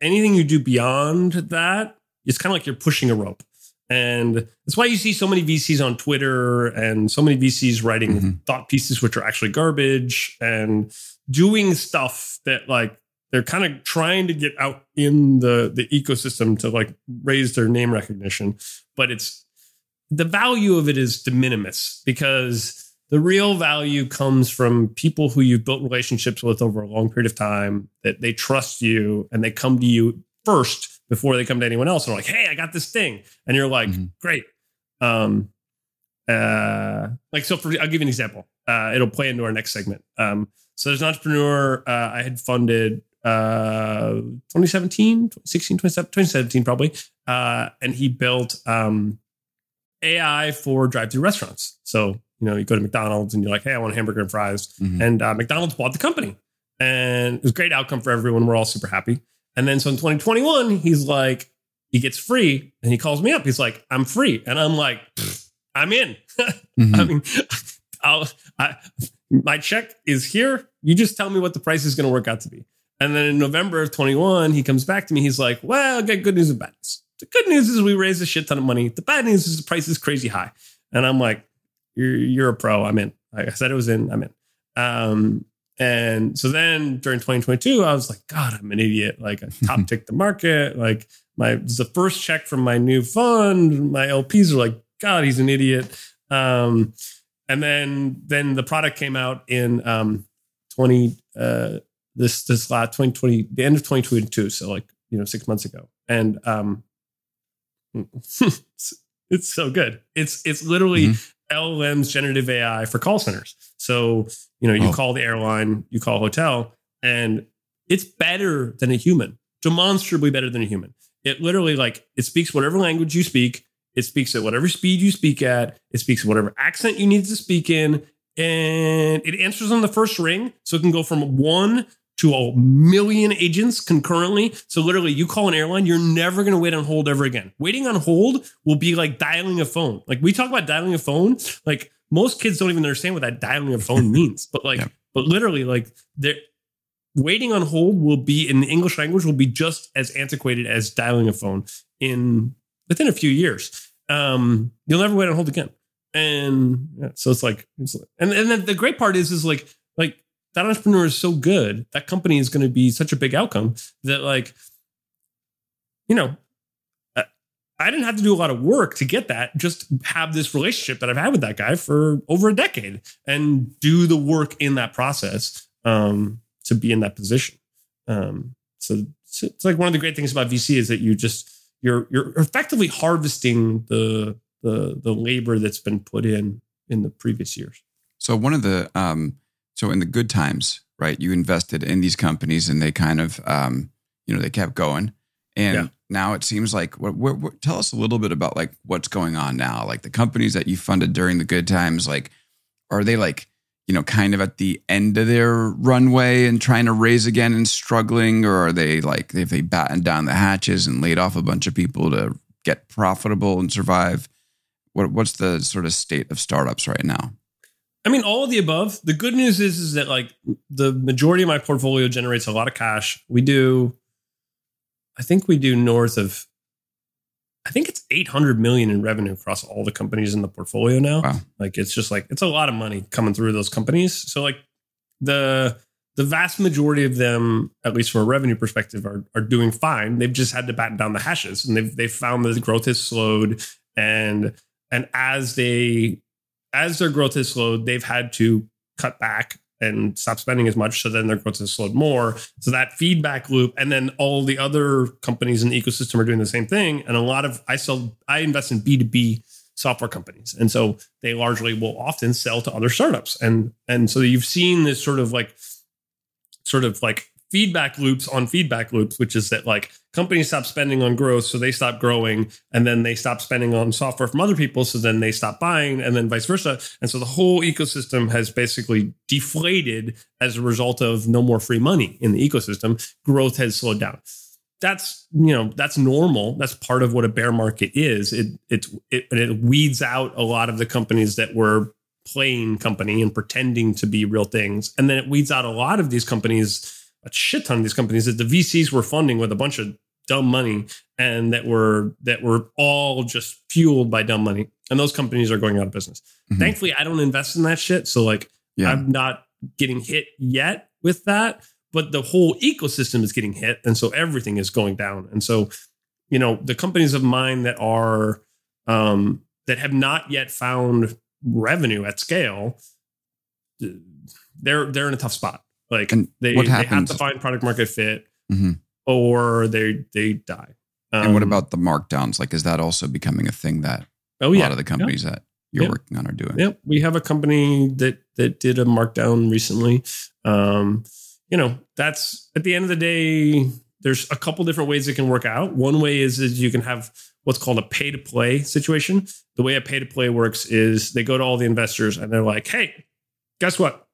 D: anything you do beyond that, it's kind of like you're pushing a rope. And that's why you see so many VCs on Twitter and so many VCs writing mm-hmm. thought pieces, which are actually garbage and doing stuff that like they're kind of trying to get out in the, the ecosystem to like raise their name recognition. But it's the value of it is de minimis because the real value comes from people who you've built relationships with over a long period of time that they trust you and they come to you first before they come to anyone else and are like hey i got this thing and you're like mm-hmm. great um uh like so for i'll give you an example uh it'll play into our next segment um so there's an entrepreneur uh, i had funded uh 2017 2016 2017 probably uh and he built um ai for drive-through restaurants so you know, you go to McDonald's and you're like, hey, I want a hamburger and fries. Mm-hmm. And uh, McDonald's bought the company. And it was a great outcome for everyone. We're all super happy. And then so in 2021, he's like, he gets free and he calls me up. He's like, I'm free. And I'm like, I'm in. mm-hmm. I mean, I'll, I, my check is here. You just tell me what the price is going to work out to be. And then in November of 21, he comes back to me. He's like, well, I got good news and bad news. The good news is we raised a shit ton of money. The bad news is the price is crazy high. And I'm like, you're you're a pro. I'm in. Like I said, it was in. I'm in. Um, and so then during 2022, I was like, God, I'm an idiot. Like I top ticked the market. Like my the first check from my new fund. My LPs are like, God, he's an idiot. Um, and then then the product came out in um 20 uh this this last 2020 the end of 2022 so like you know six months ago and um it's, it's so good it's it's literally mm-hmm. LLM's generative AI for call centers. So, you know, you oh. call the airline, you call hotel, and it's better than a human, demonstrably better than a human. It literally like it speaks whatever language you speak. It speaks at whatever speed you speak at. It speaks whatever accent you need to speak in. And it answers on the first ring. So it can go from one to a million agents concurrently. So literally, you call an airline, you're never going to wait on hold ever again. Waiting on hold will be like dialing a phone. Like we talk about dialing a phone, like most kids don't even understand what that dialing a phone means. But like, yeah. but literally, like they're waiting on hold will be in the English language will be just as antiquated as dialing a phone in within a few years. Um, you'll never wait on hold again. And yeah, so it's like, it's, and and then the great part is, is like, like that entrepreneur is so good, that company is going to be such a big outcome that, like, you know, I didn't have to do a lot of work to get that. Just have this relationship that I've had with that guy for over a decade and do the work in that process um, to be in that position. Um, so it's, like one of the great things about VC is that you just you're you're effectively harvesting the the the labor that's been put in in the previous years.
A: So one of the um, so in the good times, right, you invested in these companies and they kind of, um, you know, they kept going. And yeah. now it seems like, what, what, what, tell us a little bit about like what's going on now. Like the companies that you funded during the good times, like, are they like, you know, kind of at the end of their runway and trying to raise again and struggling? Or are they like, if they battened down the hatches and laid off a bunch of people to get profitable and survive? What, what's the sort of state of startups right now?
D: I mean, all of the above. The good news is, is that like the majority of my portfolio generates a lot of cash. We do, I think we do north of, I think it's 800 million in revenue across all the companies in the portfolio now.
A: Wow.
D: Like it's just like, it's a lot of money coming through those companies. So like the, the vast majority of them, at least from a revenue perspective, are, are doing fine. They've just had to batten down the hashes and they've, they've found that the growth has slowed and, and as they as their growth has slowed, they've had to cut back and stop spending as much. So then their growth has slowed more. So that feedback loop, and then all the other companies in the ecosystem are doing the same thing. And a lot of I sell, I invest in B two B software companies, and so they largely will often sell to other startups. And and so you've seen this sort of like, sort of like feedback loops on feedback loops, which is that like companies stop spending on growth, so they stop growing, and then they stop spending on software from other people, so then they stop buying, and then vice versa. And so the whole ecosystem has basically deflated as a result of no more free money in the ecosystem. Growth has slowed down. That's you know that's normal. That's part of what a bear market is. It it it, it weeds out a lot of the companies that were playing company and pretending to be real things, and then it weeds out a lot of these companies a shit ton of these companies that the VCs were funding with a bunch of dumb money and that were that were all just fueled by dumb money. And those companies are going out of business.
A: Mhm.
D: thankfully i don't invest in that shit. So like
A: Yeah.
D: i'm not getting hit yet with that but the whole ecosystem is getting hit. And so everything is going down. And so you know the companies of mine that are um that have not yet found revenue at scale they're they're in a tough spot like
A: And
D: they,
A: what
D: they have to find product market fit
A: Mhm.
D: or they they die
A: and what
D: Um,
A: about the markdowns? Like, is that also becoming a thing that
D: oh
A: a
D: yeah
A: lot of the companies that you're
D: Yeah.
A: working on are doing?
D: Yep, we have a company that that did a markdown recently. Um, you know, that's at the end of the day. There's a couple different ways it can work out. One way is is you can have what's called a pay to play situation. The way a pay to play works is they go to all the investors and they're like, "Hey, guess what?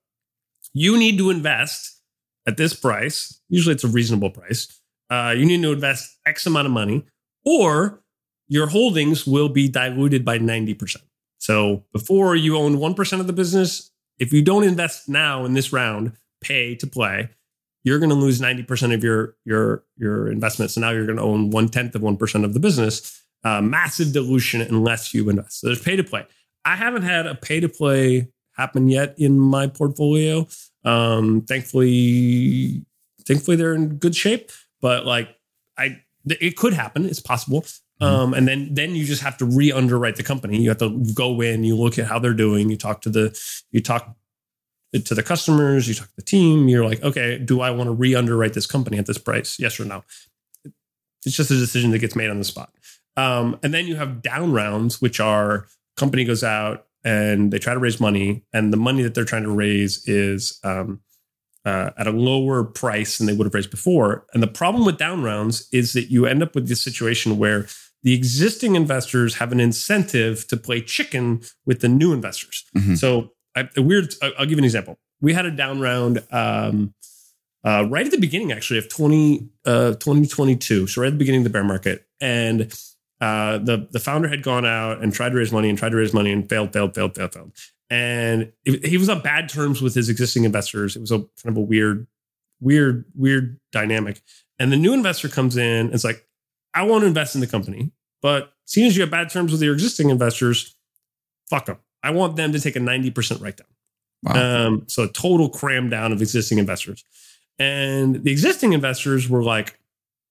D: You need to invest at this price. Usually, it's a reasonable price. Uh, you need to invest X amount of money, or your holdings will be diluted by ninety percent." So before you own 1% of the business, if you don't invest now in this round, pay to play, you're going to lose 90% of your, your, your investment. So now you're going to own one tenth of 1% of the business. Uh, massive dilution unless you invest. So there's pay to play. I haven't had a pay to play happen yet in my portfolio. Um, thankfully, thankfully they're in good shape, but like I, it could happen. It's possible. Um, and then then you just have to re-underwrite the company. You have to go in, you look at how they're doing, you talk to the you talk to the customers, you talk to the team, you're like, okay, do I want to re-underwrite this company at this price? Yes or no? It's just a decision that gets made on the spot. Um, and then you have down rounds, which are company goes out and they try to raise money, and the money that they're trying to raise is um, uh, at a lower price than they would have raised before. And the problem with down rounds is that you end up with this situation where the existing investors have an incentive to play chicken with the new investors.
A: Mhm.
D: So, I, a weird. I'll give you an example. We had a down round um, uh, right at the beginning, actually, of 20, uh, 2022. So, right at the beginning of the bear market, and uh, the the founder had gone out and tried to raise money and tried to raise money and failed, failed, failed, failed, failed. And it- he was on bad terms with his existing investors. It was a kind of a weird, weird, weird dynamic. And the new investor comes in and it's like, I want to invest in the company, but seeing as you have bad terms with your existing investors, fuck them. I want them to take a 90% write down.
A: Wow.
D: Um, so a total cram down of existing investors. And the existing investors were like,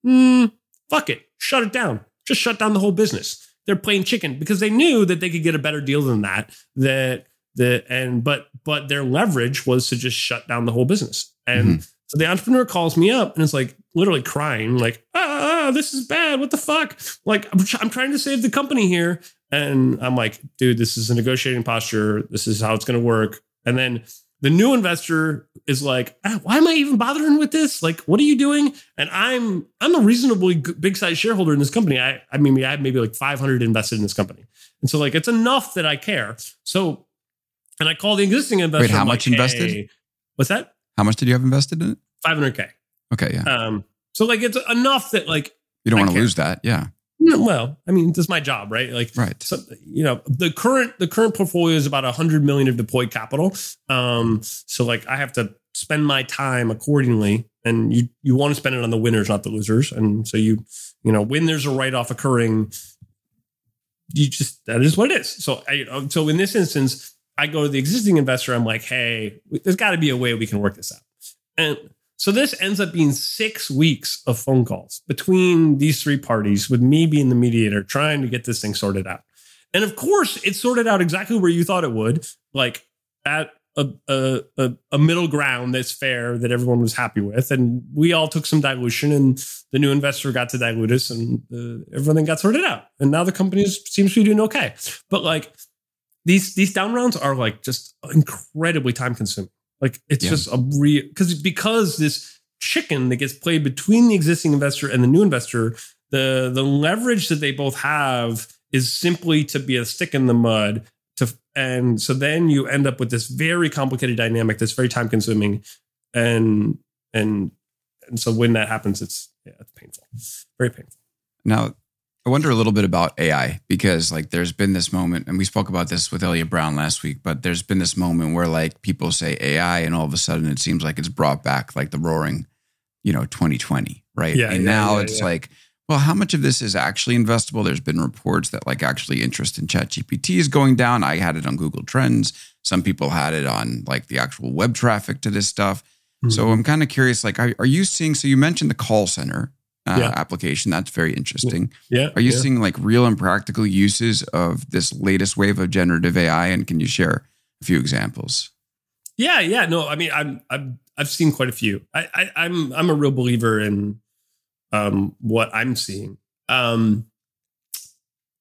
D: hmm, fuck it, shut it down. Just shut down the whole business. They're playing chicken because they knew that they could get a better deal than that. That that and but but their leverage was to just shut down the whole business. And mm-hmm. so the entrepreneur calls me up and is like literally crying, like, ah, ah, ah this is bad. What the fuck? Like, I'm, I'm trying to save the company here. And I'm like, dude, this is a negotiating posture. This is how it's going to work. And then the new investor is like, ah, why am I even bothering with this? Like, what are you doing? And I'm I'm a reasonably big size shareholder in this company. I I mean, I have maybe like 500 invested in this company, and so like it's enough that I care. So, and I call the existing investor.
A: how
D: I'm
A: much
D: like,
A: invested?
D: "Hey," what's that?
A: How much did you have invested in it?
D: 500k.
A: Okay, yeah.
D: Um, so like it's enough that like
A: You don't
D: I
A: want to
D: care.
A: lose that. Yeah.
D: Well, I mean, this is my job, right? Like,
A: Right.
D: So, you know, the current the current portfolio is about a hundred million of deployed capital. Um, so like, I have to spend my time accordingly, and you you want to spend it on the winners, not the losers. And so you you know, when there's a write off occurring, you just that is what it is. So I, so in this instance, I go to the existing investor. I'm like, hey, there's got to be a way we can work this out. And so this ends up being six weeks of phone calls between these three parties, with me being the mediator, trying to get this thing sorted out. And of course, it sorted out exactly where you thought it would, like at a, a, a, middle ground that's fair that everyone was happy with. And we all took some dilution, and the new investor got to dilute us, and uh, everything got sorted out. And now the company seems to be doing okay. But like these these down rounds are like just incredibly time consuming. Like it's
A: Yeah.
D: just a real because because this chicken that gets played between the existing investor and the new investor, the the leverage that they both have is simply to be a stick in the mud. To and so then you end up with this very complicated dynamic that's very time consuming, and and and so when that happens, it's yeah, it's painful, very painful.
A: Now, I wonder a little bit about AI because, like, there's been this moment, and we spoke about this with Elliot Brown last week, but there's been this moment where, like, people say AI, and all of a sudden it seems like it's brought back, like, the roaring, you know, 2020, right?
D: Yeah,
A: and
D: yeah,
A: now
D: yeah,
A: it's
D: yeah.
A: like, well, how much of this is actually investable? There's been reports that, like, actually interest in ChatGPT is going down. I had it on Google Trends. Some people had it on, like, the actual web traffic to this stuff. So
D: Mm-hmm.
A: I'm kind of curious, like, are, are you seeing? So you mentioned the call center uh,
D: Yeah.
A: application. That's very interesting.
D: yeah,
A: Are you
D: yeah.
A: seeing like real and practical uses of this latest wave of generative AI? And can you share a few examples?
D: Yeah, yeah. No, I mean, I'm, I'm I've seen quite a few. I, I I'm I'm a real believer in um what I'm seeing. Um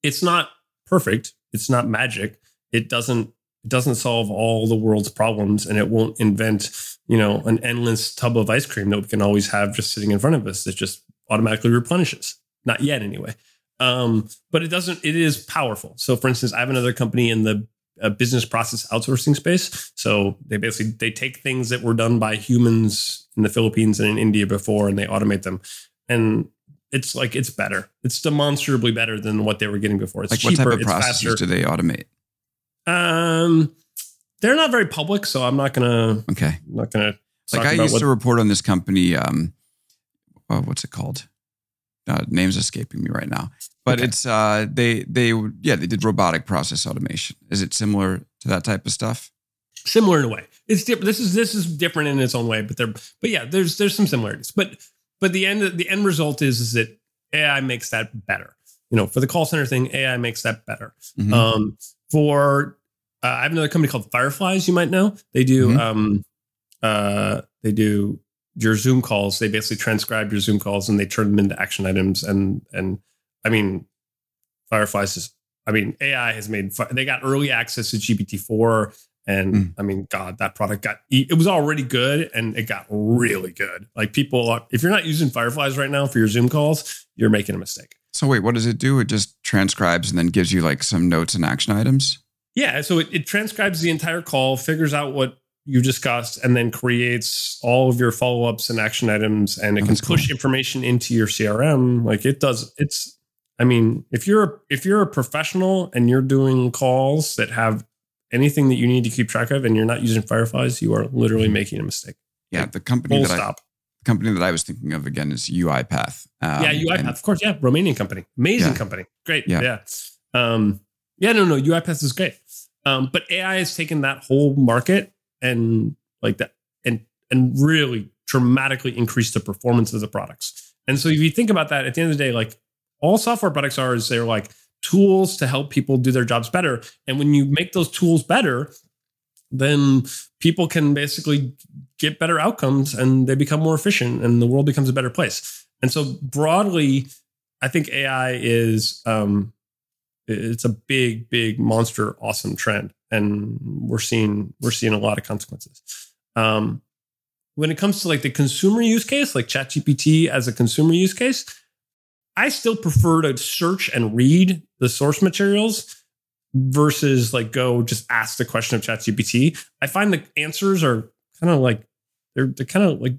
D: it's not perfect. It's not magic. It doesn't it doesn't solve all the world's problems and it won't invent, you know, an endless tub of ice cream that we can always have just sitting in front of us that just automatically replenishes. Not yet anyway. Um, but it doesn't, it is powerful. So for instance, I have another company in the uh, business process outsourcing space. So they basically, they take things that were done by humans in the Philippines and in India before, and they automate them. And it's like, it's better. It's demonstrably better than what they were getting before. It's
A: Like
D: cheaper.
A: what type of
D: it's
A: processes
D: faster.
A: do they automate?
D: Um, they're not very public, so I'm not gonna,
A: Okay.
D: I'm not gonna.
A: Like I used
D: what-
A: to report on this company. Um, oh, what's it called? Uh, name's escaping me right now. But
D: Okay.
A: it's uh, they they yeah they did robotic process automation. Is it similar to that type of stuff?
D: similar in a way. It's different. This is this is different in its own way, but there. But yeah, there's there's some similarities. But but the end the end result is is that AI makes that better. You know, for the call center thing, AI makes that better.
A: Mhm.
D: Um, for uh, I have another company called Fireflies. You might know they do.
A: Mhm.
D: Um, uh, they do your Zoom calls. They basically transcribe your Zoom calls and they turn them into action items. And and I mean, Fireflies is. I mean, AI has made. They got early access to GPT four, and
A: Mm.
D: I mean, God, that product got. It was already good, and it got really good. Like people, are, if you're not using Fireflies right now for your Zoom calls, you're making a mistake.
A: So wait, what does it do? It just transcribes and then gives you like some notes and action items.
D: Yeah, so it, it transcribes the entire call, figures out what you discussed, and then creates all of your follow ups and action items, and it
A: Oh,
D: can push
A: cool.
D: information into your CRM. Like it does. It's. I mean, if you're if you're a professional and you're doing calls that have anything that you need to keep track of, and you're not using Fireflies, you are literally making a mistake.
A: Yeah, the company
D: Full
A: that I,
D: stop.
A: company that I was thinking of again is UiPath. Um,
D: yeah, UiPath,
A: and-
D: of course. Yeah, Romanian company, amazing
A: Yeah.
D: company, great.
A: Yeah.
D: Yeah, Um, yeah. No, no, UiPath is great. Um, but AI has taken that whole market and like that, and and really dramatically increase the performance of the products. And so if you think about that, at the end of the day, like all software products are is they're like tools to help people do their jobs better. And when you make those tools better, then people can basically get better outcomes and they become more efficient and the world becomes a better place. And so broadly, I think AI is um it's a big, big monster awesome trend. And we're seeing we're seeing a lot of consequences. Um when it comes to like the consumer use case, like ChatGPT as a consumer use case, I still prefer to search and read the source materials versus like go just ask the question of ChatGPT. I find the answers are kind of like they're they're kind of like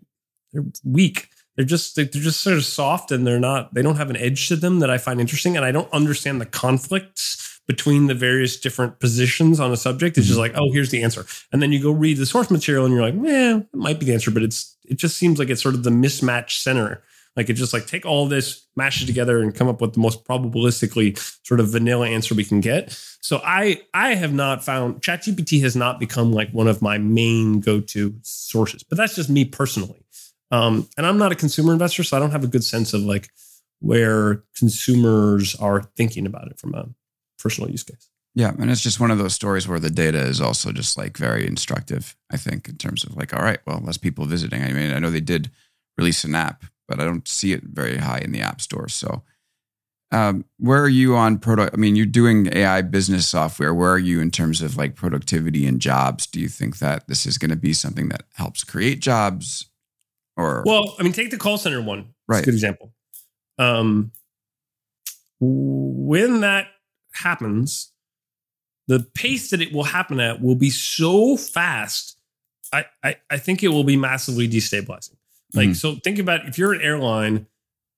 D: they're weak. They're just they're just sort of soft and they're not they don't have an edge to them that I find interesting and I don't understand the conflicts between the various different positions on a subject. It's just mm-hmm. like, oh, here's the answer. And then you go read the source material and you're like, yeah, it might be the answer, but it's it just seems like it's sort of the mismatch center. Like it just like take all this, mash it together, and come up with the most probabilistically sort of vanilla answer we can get. So I I have not found ChatGPT has not become like one of my main go-to sources, but that's just me personally. Um, and I'm not a consumer investor, so I don't have a good sense of like where consumers are thinking about it from a personal use case.
A: Yeah, and it's just one of those stories where the data is also just like very instructive. I think in terms of like, all right, well, less people visiting. I mean, I know they did release an app, but I don't see it very high in the app store. So, um, where are you on product? I mean, you're doing AI business software. Where are you in terms of like productivity and jobs? Do you think that this is going to be something that helps create jobs? Or
D: well, I mean, take the call center one.
A: Right.
D: It's a good example. Um, when that happens, the pace that it will happen at will be so fast. I, I, I think it will be massively destabilizing. Like,
A: Mhm.
D: so think about if you're an airline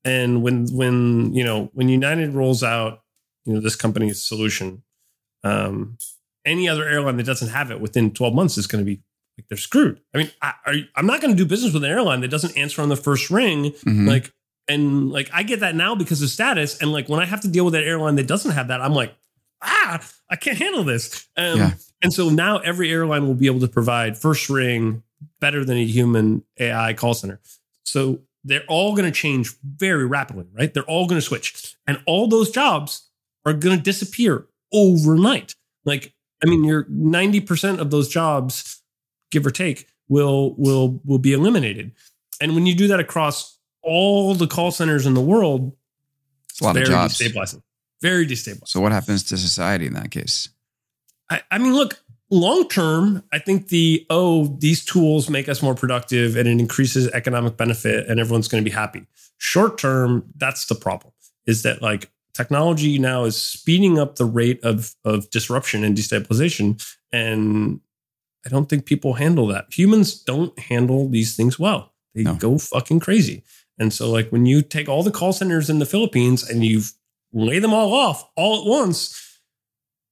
D: and when, when, you know, when United rolls out, you know, this company's solution, um, any other airline that doesn't have it within 12 months is going to be like, they're screwed. I mean, I, I'm not going to do business with an airline that doesn't answer on the first ring
A: Mhm.
D: like and like i get that now because of status and like when i have to deal with that airline that doesn't have that i'm like ah i can't handle this um,
A: Yeah.
D: and so now every airline will be able to provide first ring better than a human ai call center so they're all going to change very rapidly right they're all going to switch and all those jobs are going to disappear overnight like i mean you're 90% of those jobs give or take will will will be eliminated and when you do that across all the call centers in the world,
A: it's a lot of
D: very
A: jobs.
D: destabilizing. Very destabilizing.
A: So what happens to society in that case?
D: I, I mean, look, long term, I think the oh, these tools make us more productive and it increases economic benefit and everyone's going to be happy. Short term, that's the problem. Is that like technology now is speeding up the rate of of disruption and destabilization, and I don't think people handle that. Humans don't handle these things well. They
A: No.
D: go fucking crazy. And so, like when you take all the call centers in the Philippines and you lay them all off all at once,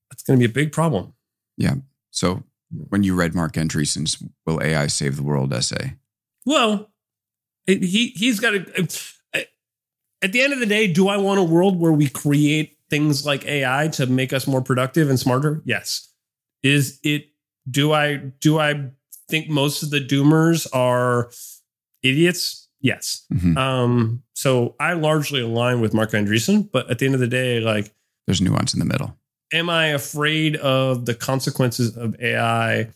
D: that's going to be a big problem. Yeah.
A: So when you read Marc Andreessen's "Will AI Save the World" essay,
D: Well, he he's got to. At the end of the day, do I want a world where we create things like AI to make us more productive and smarter? Yes. Is it? Do I do I think most of the doomers are idiots? Yes.
A: Mhm.
D: Um. So I largely align with Marc Andreessen, but at the end of the day, like
A: there's nuance in the middle.
D: am I afraid of the consequences of AI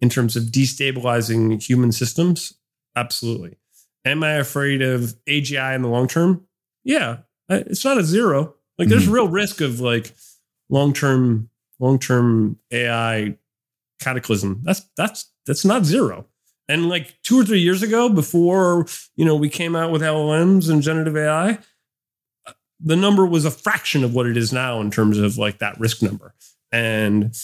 D: in terms of destabilizing human systems? Absolutely. Am I afraid of AGI in the long term? Yeah, it's not a zero. Like there's real risk of like long term long term AI cataclysm. That's that's that's not zero. And like two or three years ago, before you know we came out with LLMs and generative AI, the number was a fraction of what it is now in terms of like that risk number. And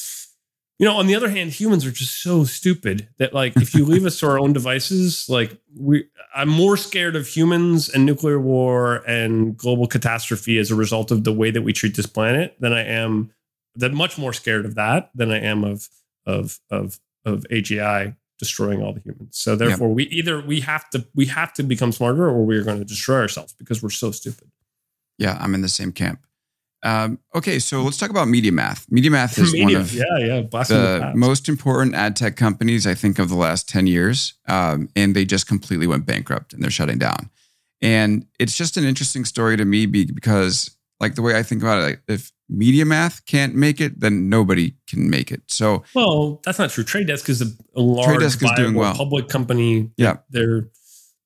D: you know, on the other hand, humans are just so stupid that like if you leave us to our own devices, like we I'm more scared of humans and nuclear war and global catastrophe as a result of the way that we treat this planet than I am that much more scared of that than I am of of of of AGI destroying all the humans. So therefore we either we have to we have to become smarter or we're going to destroy ourselves because we're so stupid.
A: Yeah, I'm in the same camp. Um, okay, so let's talk about MediaMath. Media Math is one of
D: yeah, yeah, the
A: the most important ad tech companies I think of the last 10 years. Um, and they just completely went bankrupt and they're shutting down. And it's just an interesting story to me because, like, the way I think about it, if MediaMath can't make it, then nobody can make it. So,
D: Well, that's not true. Trade Desk is a, a large,
A: Desk is doing well.
D: public company.
A: Yeah.
D: they're,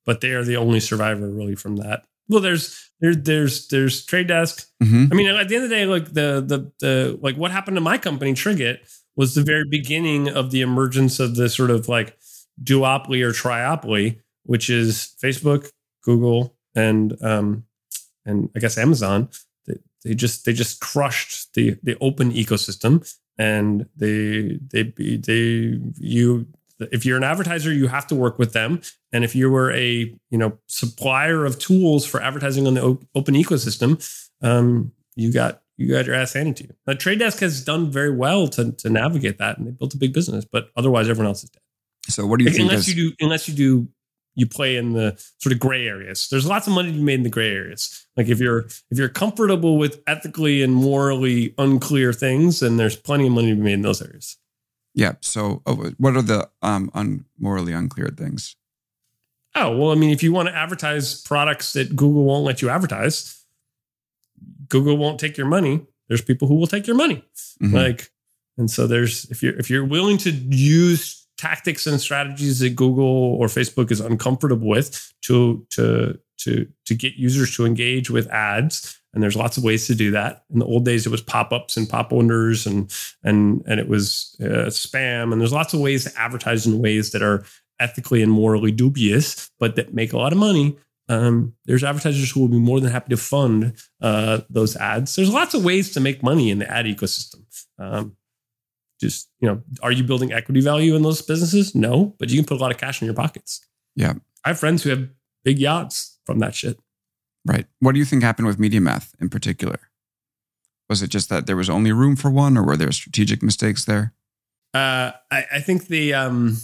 D: but they are the only survivor really from that. Well, there's there, there's there's Trade Desk.
A: mhm.
D: I mean, at the end of the day, like the the the like what happened to my company, Triggit, was the very beginning of the emergence of the sort of like duopoly or triopoly, which is Facebook, Google, and um and I guess Amazon. They, just they just crushed the the open ecosystem, and they they they you if you're an advertiser, you have to work with them. And if you were a you know supplier of tools for advertising on the open ecosystem, um, you got you got your ass handed to you. Now, Trade Desk has done very well to to navigate that, and they built a big business. But otherwise, everyone else is dead.
A: So what do you think?
D: unless
A: is-
D: you do, unless you do, you play in the sort of gray areas. There's lots of money to be made in the gray areas. Like if you're if you're comfortable with ethically and morally unclear things, then there's plenty of money to be made in those areas.
A: yeah. So oh, what are the um un- morally unclear things?
D: Oh, well, I mean, if you want to advertise products that Google won't let you advertise, Google won't take your money. There's people who will take your money.
A: Mhm.
D: Like, and so there's if you're if you're willing to use tactics and strategies that Google or Facebook is uncomfortable with to to to to get users to engage with ads, and there's lots of ways to do that. In the old days, it was pop-ups and pop-unders and and and it was uh, spam, and there's lots of ways to advertise in ways that are ethically and morally dubious, but that make a lot of money. Um, there's advertisers who will be more than happy to fund uh, those ads. There's lots of ways to make money in the ad ecosystem. Um, just you know, are you building equity value in those businesses? No, but you can put a lot of cash in your pockets.
A: Yeah.
D: I have friends who have big yachts from that shit.
A: Right. What do you think happened with MediaMath in particular? Was it just that there was only room for one, or were there strategic mistakes there?
D: Uh, I, I think the um,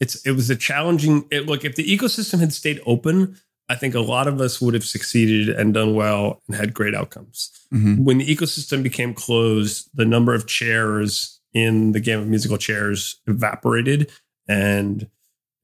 D: it's it was a challenging. It, look, if the ecosystem had stayed open, I think a lot of us would have succeeded and done well and had great outcomes.
A: Mhm.
D: When the ecosystem became closed, the number of chairs in the game of musical chairs evaporated, and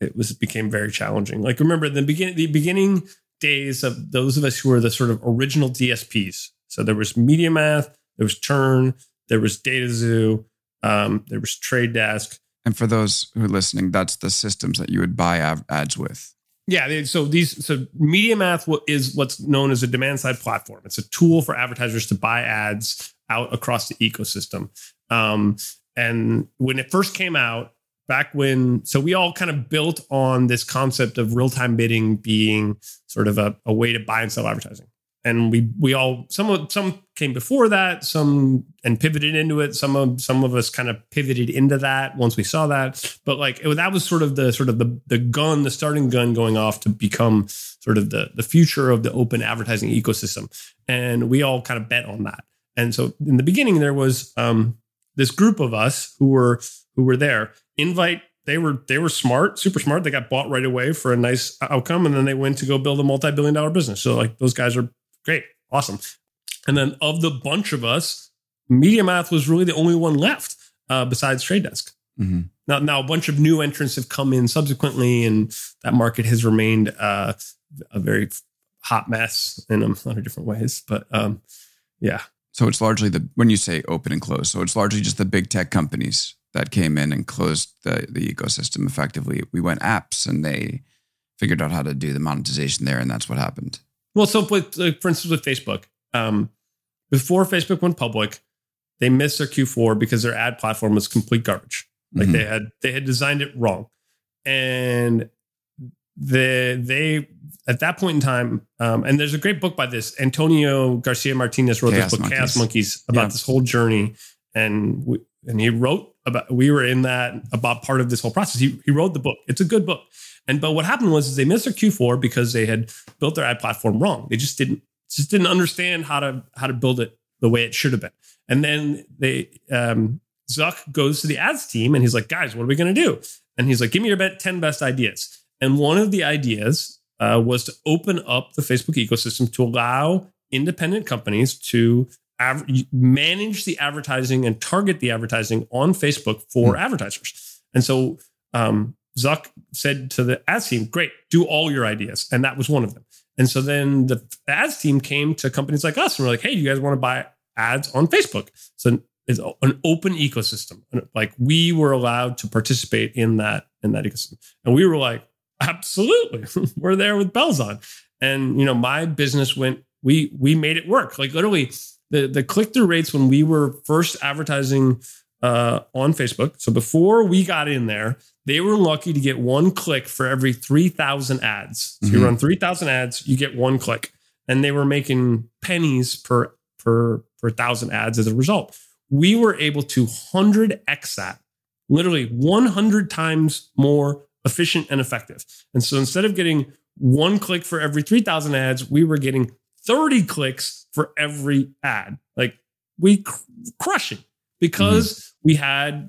D: it was it became very challenging. Like remember the beginning the beginning days of those of us who were the sort of original DSPs. So there was MediaMath, there was Turn, there was DataXu, um, there was Trade Desk.
A: And for those who are listening, that's the systems that you would buy ads with.
D: Yeah, so these so MediaMath is what's known as a demand side platform. It's a tool for advertisers to buy ads out across the ecosystem. Um, and when it first came out, back when so we all kind of built on this concept of real time bidding being sort of a, a way to buy and sell advertising. And we we all some some came before that, some and pivoted into it. Some of some of us kind of pivoted into that once we saw that. But like it, that was sort of the sort of the the gun, the starting gun going off to become sort of the the future of the open advertising ecosystem. And we all kind of bet on that. And so in the beginning there was um, this group of us who were who were there. Invite they were they were smart, super smart. They got bought right away for a nice outcome, and then they went to go build a multi-billion dollar business. So like those guys are great, awesome. And then of the bunch of us, MediaMath was really the only one left uh, besides Trade Desk.
A: Mhm.
D: Now, now a bunch of new entrants have come in subsequently, and that market has remained uh, a very hot mess in a lot of different ways. But um, yeah,
A: So it's largely the when you say open and close, so it's largely just the big tech companies that came in and closed the the ecosystem effectively. We went apps and they figured out how to do the monetization there, and that's what happened.
D: Well, so with, like, for instance, with Facebook, um, before Facebook went public, they missed their Q4 because their ad platform was complete garbage. Like
A: Mhm.
D: they had they had designed it wrong, and the they at that point in time, um, and there's a great book by this Antonio Garcia Martinez wrote
A: Chaos
D: this book Chaos
A: Monkeys.
D: Monkeys about
A: Yeah.
D: this whole journey, and we, and he wrote about we were in that about part of this whole process. He he wrote the book. It's a good book. And but what happened was is they missed their Q4 because they had built their ad platform wrong. They just didn't just didn't understand how to how to build it the way it should have been. And then they um Zuck goes to the ads team and he's like, guys, what are we gonna do? And he's like, give me your bet 10 best ideas. And one of the ideas uh, was to open up the Facebook ecosystem to allow independent companies to av- manage the advertising and target the advertising on Facebook for advertisers. And so um, Zuck said to the ads team, great, do all your ideas. And that was one of them. And so then the ads team came to companies like us and were like, hey, do you guys want to buy ads on Facebook? So it's an open ecosystem. Like we were allowed to participate in that in that ecosystem. And we were like, absolutely. we're there with bells on. And you know, my business went, we we made it work. Like literally the the click-through rates when we were first advertising uh, on Facebook. So before we got in there, they were lucky to get one click for every 3,000 ads. So you
A: Mhm.
D: run 3,000 ads, you get one click. And they were making pennies per per per thousand ads as a result. We were able to 100x that literally 100 times more efficient and effective. And so instead of getting one click for every 3,000 ads, we were getting 30 clicks for every ad. Like we cr- crushing because mm-hmm. we had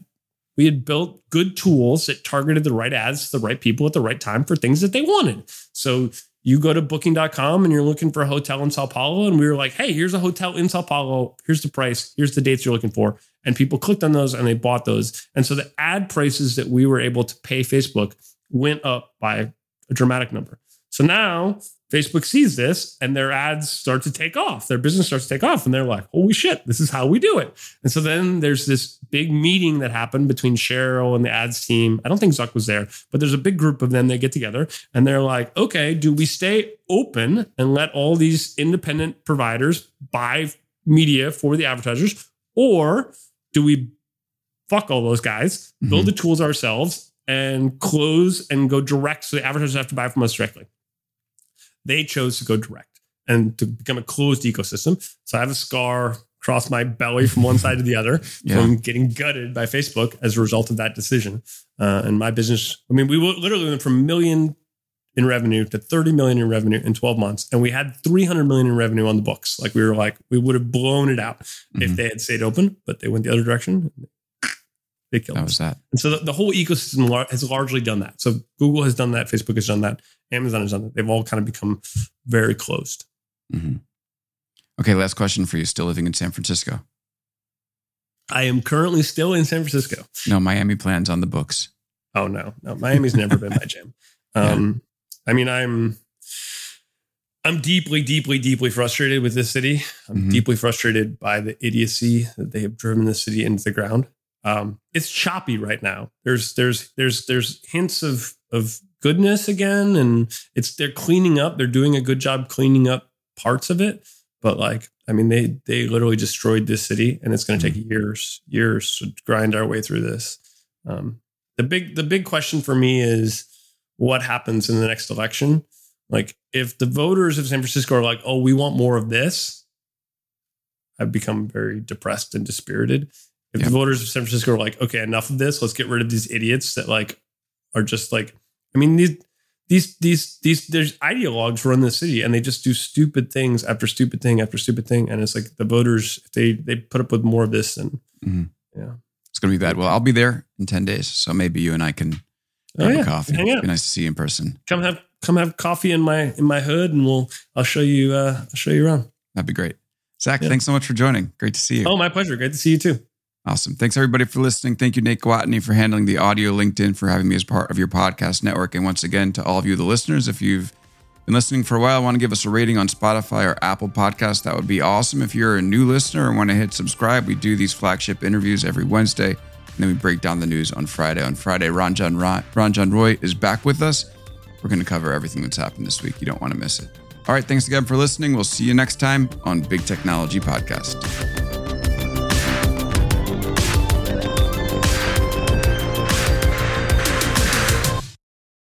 D: we had built good tools that targeted the right ads to the right people at the right time for things that they wanted. So you go to booking.com and you're looking for a hotel in Sao Paulo. And we were like, hey, here's a hotel in Sao Paulo. Here's the price. Here's the dates you're looking for. And people clicked on those and they bought those. And so the ad prices that we were able to pay Facebook went up by a dramatic number. So now Facebook sees this and their ads start to take off. Their business starts to take off and they're like, holy shit, this is how we do it. And so then there's this big meeting that happened between Sheryl and the ads team. I don't think Zuck was there, but there's a big group of them. They get together and they're like, okay, do we stay open and let all these independent providers buy media for the advertisers? Or do we fuck all those guys, build mm-hmm. the tools ourselves and close and go direct so the advertisers have to buy from us directly? They chose to go direct and to become a closed ecosystem. So I have a scar across my belly from one side to the other yeah. from getting gutted by Facebook as a result of that decision. Uh, and my business, I mean, we literally went from a million in revenue to 30 million in revenue in 12 months. And we had 300 million in revenue on the books. Like we were like, we would have blown it out mm-hmm. if they had stayed open, but they went the other direction.
A: That was that.
D: And so the, the whole ecosystem has largely done that. So Google has done that. Facebook has done that. Amazon has done that. They've all kind of become very closed.
A: Mm-hmm. Okay, last question for you. Still living in San Francisco?
D: I am currently still in San Francisco.
A: No, Miami plans on the books.
D: Oh no, no, Miami's never been my jam. Um, yeah. I mean, I'm I'm deeply, deeply, deeply frustrated with this city. I'm mm-hmm. deeply frustrated by the idiocy that they have driven the city into the ground. Um, it's choppy right now. There's there's there's there's hints of of goodness again, and it's they're cleaning up. They're doing a good job cleaning up parts of it, but like I mean, they they literally destroyed this city, and it's going to take mm-hmm. years years to grind our way through this. Um, the big the big question for me is what happens in the next election. Like if the voters of San Francisco are like, oh, we want more of this, I've become very depressed and dispirited. If the voters of San Francisco are like, okay, enough of this, let's get rid of these idiots that like are just like, I mean, these these these these there's ideologues run the city and they just do stupid things after stupid thing after stupid thing. And it's like the voters, if they they put up with more of this and mm-hmm. yeah.
A: It's gonna be bad. Well, I'll be there in 10 days. So maybe you and I can oh, have yeah. a coffee. Hang out. Be nice to see you in person.
D: Come have come have coffee in my in my hood and we'll I'll show you uh I'll show you around.
A: That'd be great. Zach, yeah. thanks so much for joining. Great to see you.
D: Oh, my pleasure. Great to see you too.
A: Awesome. Thanks everybody for listening. Thank you, Nate Gwattney, for handling the audio, LinkedIn for having me as part of your podcast network. And once again, to all of you, the listeners, if you've been listening for a while, want to give us a rating on Spotify or Apple Podcast, that would be awesome. If you're a new listener and want to hit subscribe, we do these flagship interviews every Wednesday. And then we break down the news on Friday. On Friday, Ranjan, Roy Ranjan Roy is back with us. We're going to cover everything that's happened this week. You don't want to miss it. All right. Thanks again for listening. We'll see you next time on Big Technology Podcast.